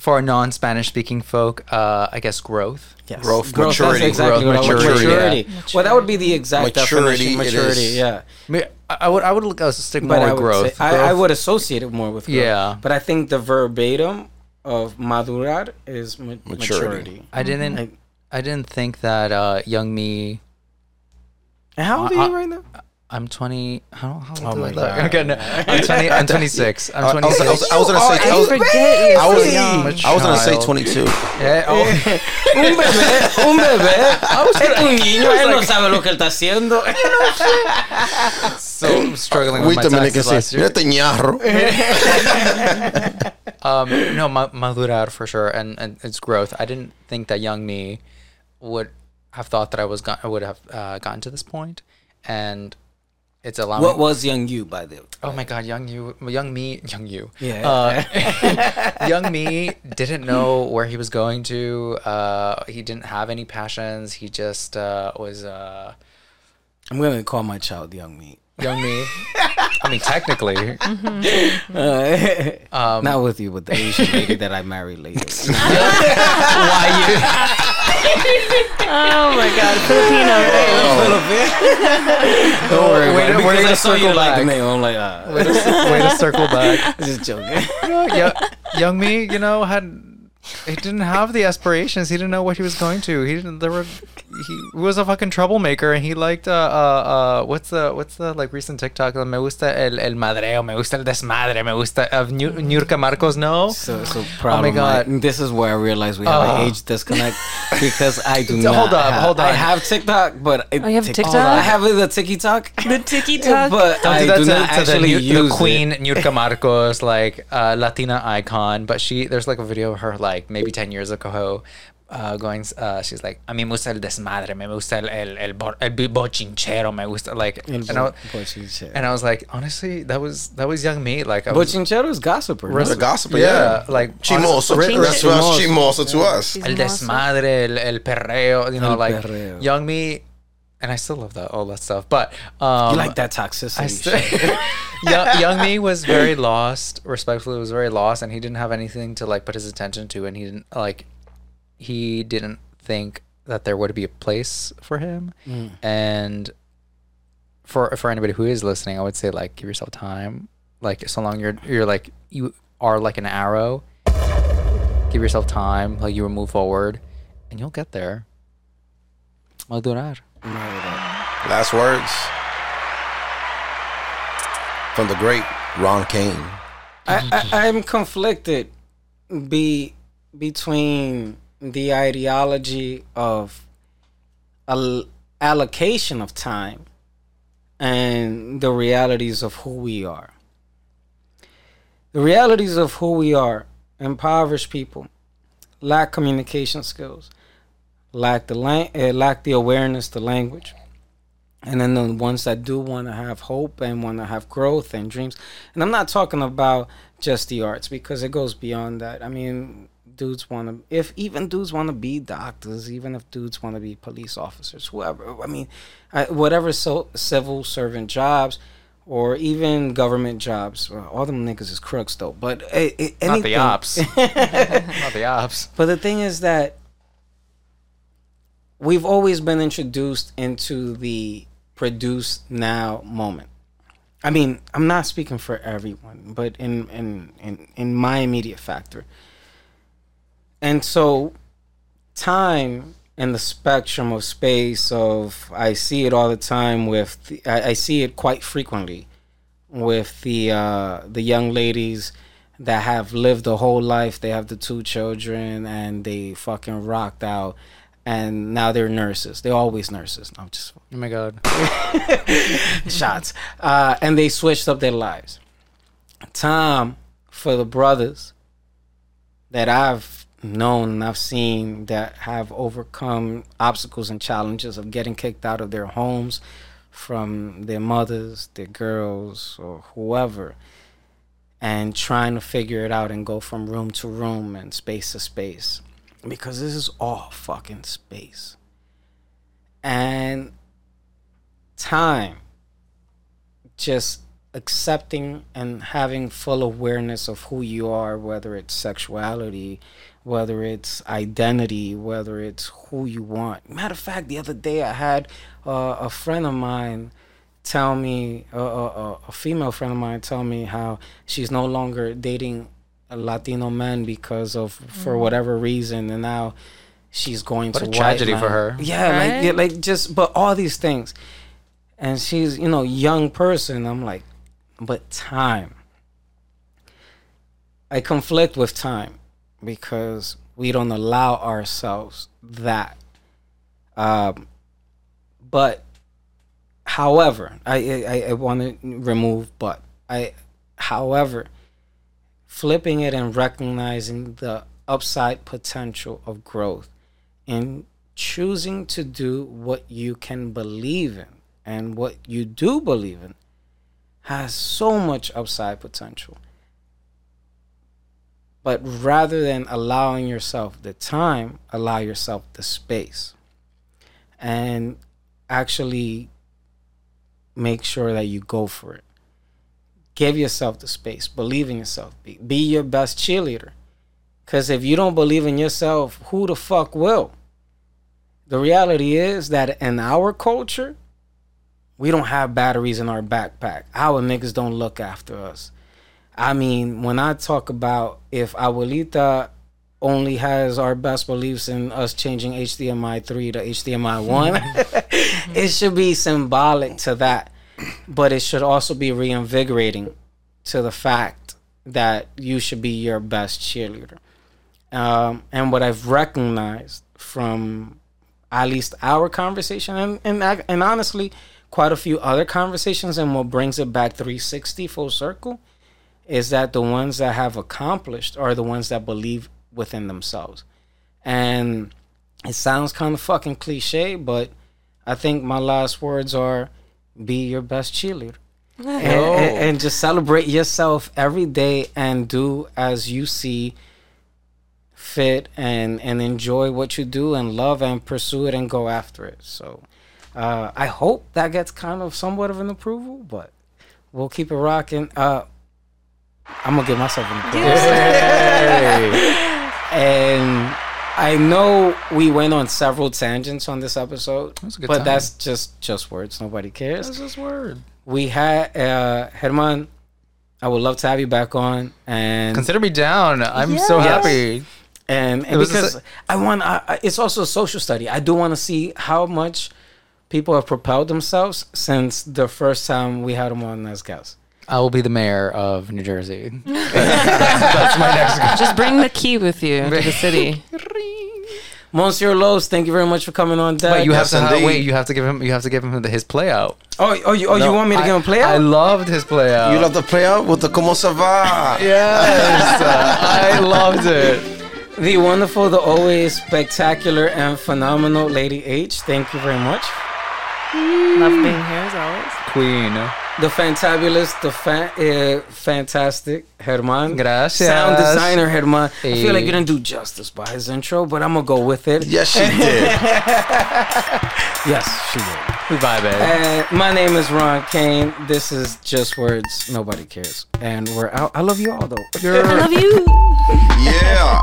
for a non-Spanish speaking folk, uh, I guess growth. yes. Growth, That's maturity. exactly Growth, what I would- maturity, maturity. yeah. Well, that would be the exact Maturity, definition. it Maturity, yeah. I, mean, I I would I would look, uh, stick more But I with would, growth. say, I, I would associate it more with growth. Yeah. But I think the verbatim of madurar is ma- Maturity. maturity. I didn't Like, I didn't think that uh, young me. how old are you right now? I'm 20. How, how old Oh do my I look? God. Okay, no, I'm 20. I'm 26. I'm I- I was- I was- I was gonna say- I I was- forget you're I was. I was gonna say 22 Yeah, oh, un bebé, un bebé. Es un niño, él no sabe lo que él está haciendo. so struggling with my Dominican taxes last year. "Mírate, ñarro." Um, no, ma- madurar for sure, and, and it's growth. I didn't think that young me would have thought that I was got, would have uh, gotten to this point, and it's allowing. What was young you by the way? Oh my god, young you, young me, young you. Yeah. Uh, young me didn't know where he was going to. Uh, he didn't have any passions. He just uh, was uh, I'm gonna call my child young me. young me. I mean, technically, Uh, um, not with you, with the Asian lady that I married later. why you? Oh my God, Filipino. Don't worry Wait, about it, we're because gonna I saw you circle like the back. name. I'm like, uh, Way to, way to circle back. just joking. yeah, young me, you know, had he didn't have the aspirations. He didn't know what he was going to. He didn't. There were. He was a fucking troublemaker, and he liked uh uh uh what's the what's the like recent TikTok? Me gusta el el madreo, me gusta el desmadre, me gusta of New Niurka Marcos. No, So, so proud Oh my God. My, this is where I realize we have Oh. an age disconnect because I do So not. hold up, have, hold on I have TikTok, but it, Oh, you have Tik- TikTok? I have the TikTok, The tiki talk. but Don't I do that do to, not to actually new, use the queen It. Niurka Marcos, like uh, Latina icon. But she, there's like a video of her like maybe ten years ago, uh, going. Uh, she's like, a mí me gusta el desmadre, me gusta el el el, bo- el bochinchero, me gusta like. El And I, bo- bochinchero. and I was like, honestly, that was that was young me. Like, I But was, Chinchero is gossiper. Res- no? The gospel, yeah, yeah. like Chimoso. honest- That's to us. Chimoso to us. el desmadre, el, el perreo, you know, El like perreo. young me, and I still love that all that stuff. But um, You like that toxicity? I shit. young, young me was very lost. Respectfully, was very lost, and he didn't have anything to like put his attention to, and he didn't like, he didn't think that there would be a place for him, Mm. and for for anybody who is listening, I would say like give yourself time. Like so long you're you're like you are like an arrow. Give yourself time, like you will move forward, and you'll get there. Madurar. Last words from the great Ron Kain. I, I, I'm conflicted be between the ideology of al- allocation of time and the realities of who we are. The realities of who we are impoverished people lack communication skills, lack the uh, lack the awareness, the language, and then the ones that do want to have hope and want to have growth and dreams. And I'm not talking about just the arts because it goes beyond that. I mean, dudes want to, if even dudes want to be doctors, even if dudes want to be police officers, whoever. I mean, I, whatever so, civil servant jobs or even government jobs. Well, all them niggas is crooks though. But Not the ops. Not the ops. but the thing is that we've always been introduced into the produce now moment. I mean, I'm not speaking for everyone, but in in in, in my immediate factor. And so time and the spectrum of space of I see it all the time with the, I, I see it quite frequently with the uh, the young ladies that have lived a whole life. They have the two children and they fucking rocked out, and now they're nurses. They're always nurses. I'm just Oh my god. shots, uh, and they switched up their lives. Time for the brothers that I've known and I've seen that have overcome obstacles and challenges of getting kicked out of their homes from their mothers, their girls, or whoever, and trying to figure it out and go from room to room and space to space. Because this is all fucking space. And time just accepting and having full awareness of who you are, whether it's sexuality, whether it's identity, whether it's who you want. Matter of fact, the other day I had uh, a friend of mine tell me, uh, uh, uh, a female friend of mine tell me how she's no longer dating a Latino men because of for whatever reason, and now she's going What to a white tragedy for her. Yeah, like yeah, like just but all these things, and she's you know young person. I'm like, but time. I conflict with time because we don't allow ourselves that. Um, but, however, I I, I want to remove but I, however, flipping it and recognizing the upside potential of growth and choosing to do what you can believe in and what you do believe in has so much upside potential. But rather than allowing yourself the time, allow yourself the space. And actually make sure that you go for it. Give yourself the space. Believe in yourself. Be, be your best cheerleader. Because if you don't believe in yourself, who the fuck will? The reality is that in our culture, we don't have batteries in our backpack. Our niggas don't look after us. I mean, when I talk about if Abuelita only has our best beliefs in us changing HDMI 3 to HDMI 1, it should be symbolic to that. But it should also be reinvigorating to the fact that you should be your best cheerleader. Um, and what I've recognized from at least our conversation and, and and honestly quite a few other conversations and what brings it back 360 full circle is that the ones that have accomplished are the ones that believe within themselves. And it sounds kind of fucking cliche but i think my last words are be your best cheerleader. And, and- and just celebrate yourself every day and do as you see fit and and enjoy what you do and love and pursue it and go after it. So uh, i hope that gets kind of somewhat of an approval but we'll keep it rocking. Uh, i'm gonna give myself an approval and i know we went on several tangents on this episode a but time. that's just just words nobody cares That's his word. we had uh Herman. I would love to have you back on, and Consider me down. I'm so happy. and, and because se- I want, I- it's also a social study. I do want to see how much people have propelled themselves since the first time we had them on as guests. I will be the mayor of New Jersey. That's my next. Just bring the key with you to the city. Monsieur Los, thank you very much for coming on deck. Wait, you have Yes, to ha- indeed. wait. You have to give him. You have to give him the, his play out. oh, oh, you, oh, you want me to give him a play I out? loved his play out. You love the play out with the como se va. Yes, uh, I loved it. the wonderful, the always spectacular and phenomenal Lady H. Thank you very much. Love being here as always. Queen. The fantabulous, the fa- uh, fantastic Herman. Gracias. Sound designer Herman. I feel like you didn't do justice by his intro, but I'm gonna go with it. Yes, she did. Yes, she did. Bye, babe. And my name is Ron Kain. This is Just Words. Nobody cares. And we're out. I love you all though. I love you. yeah.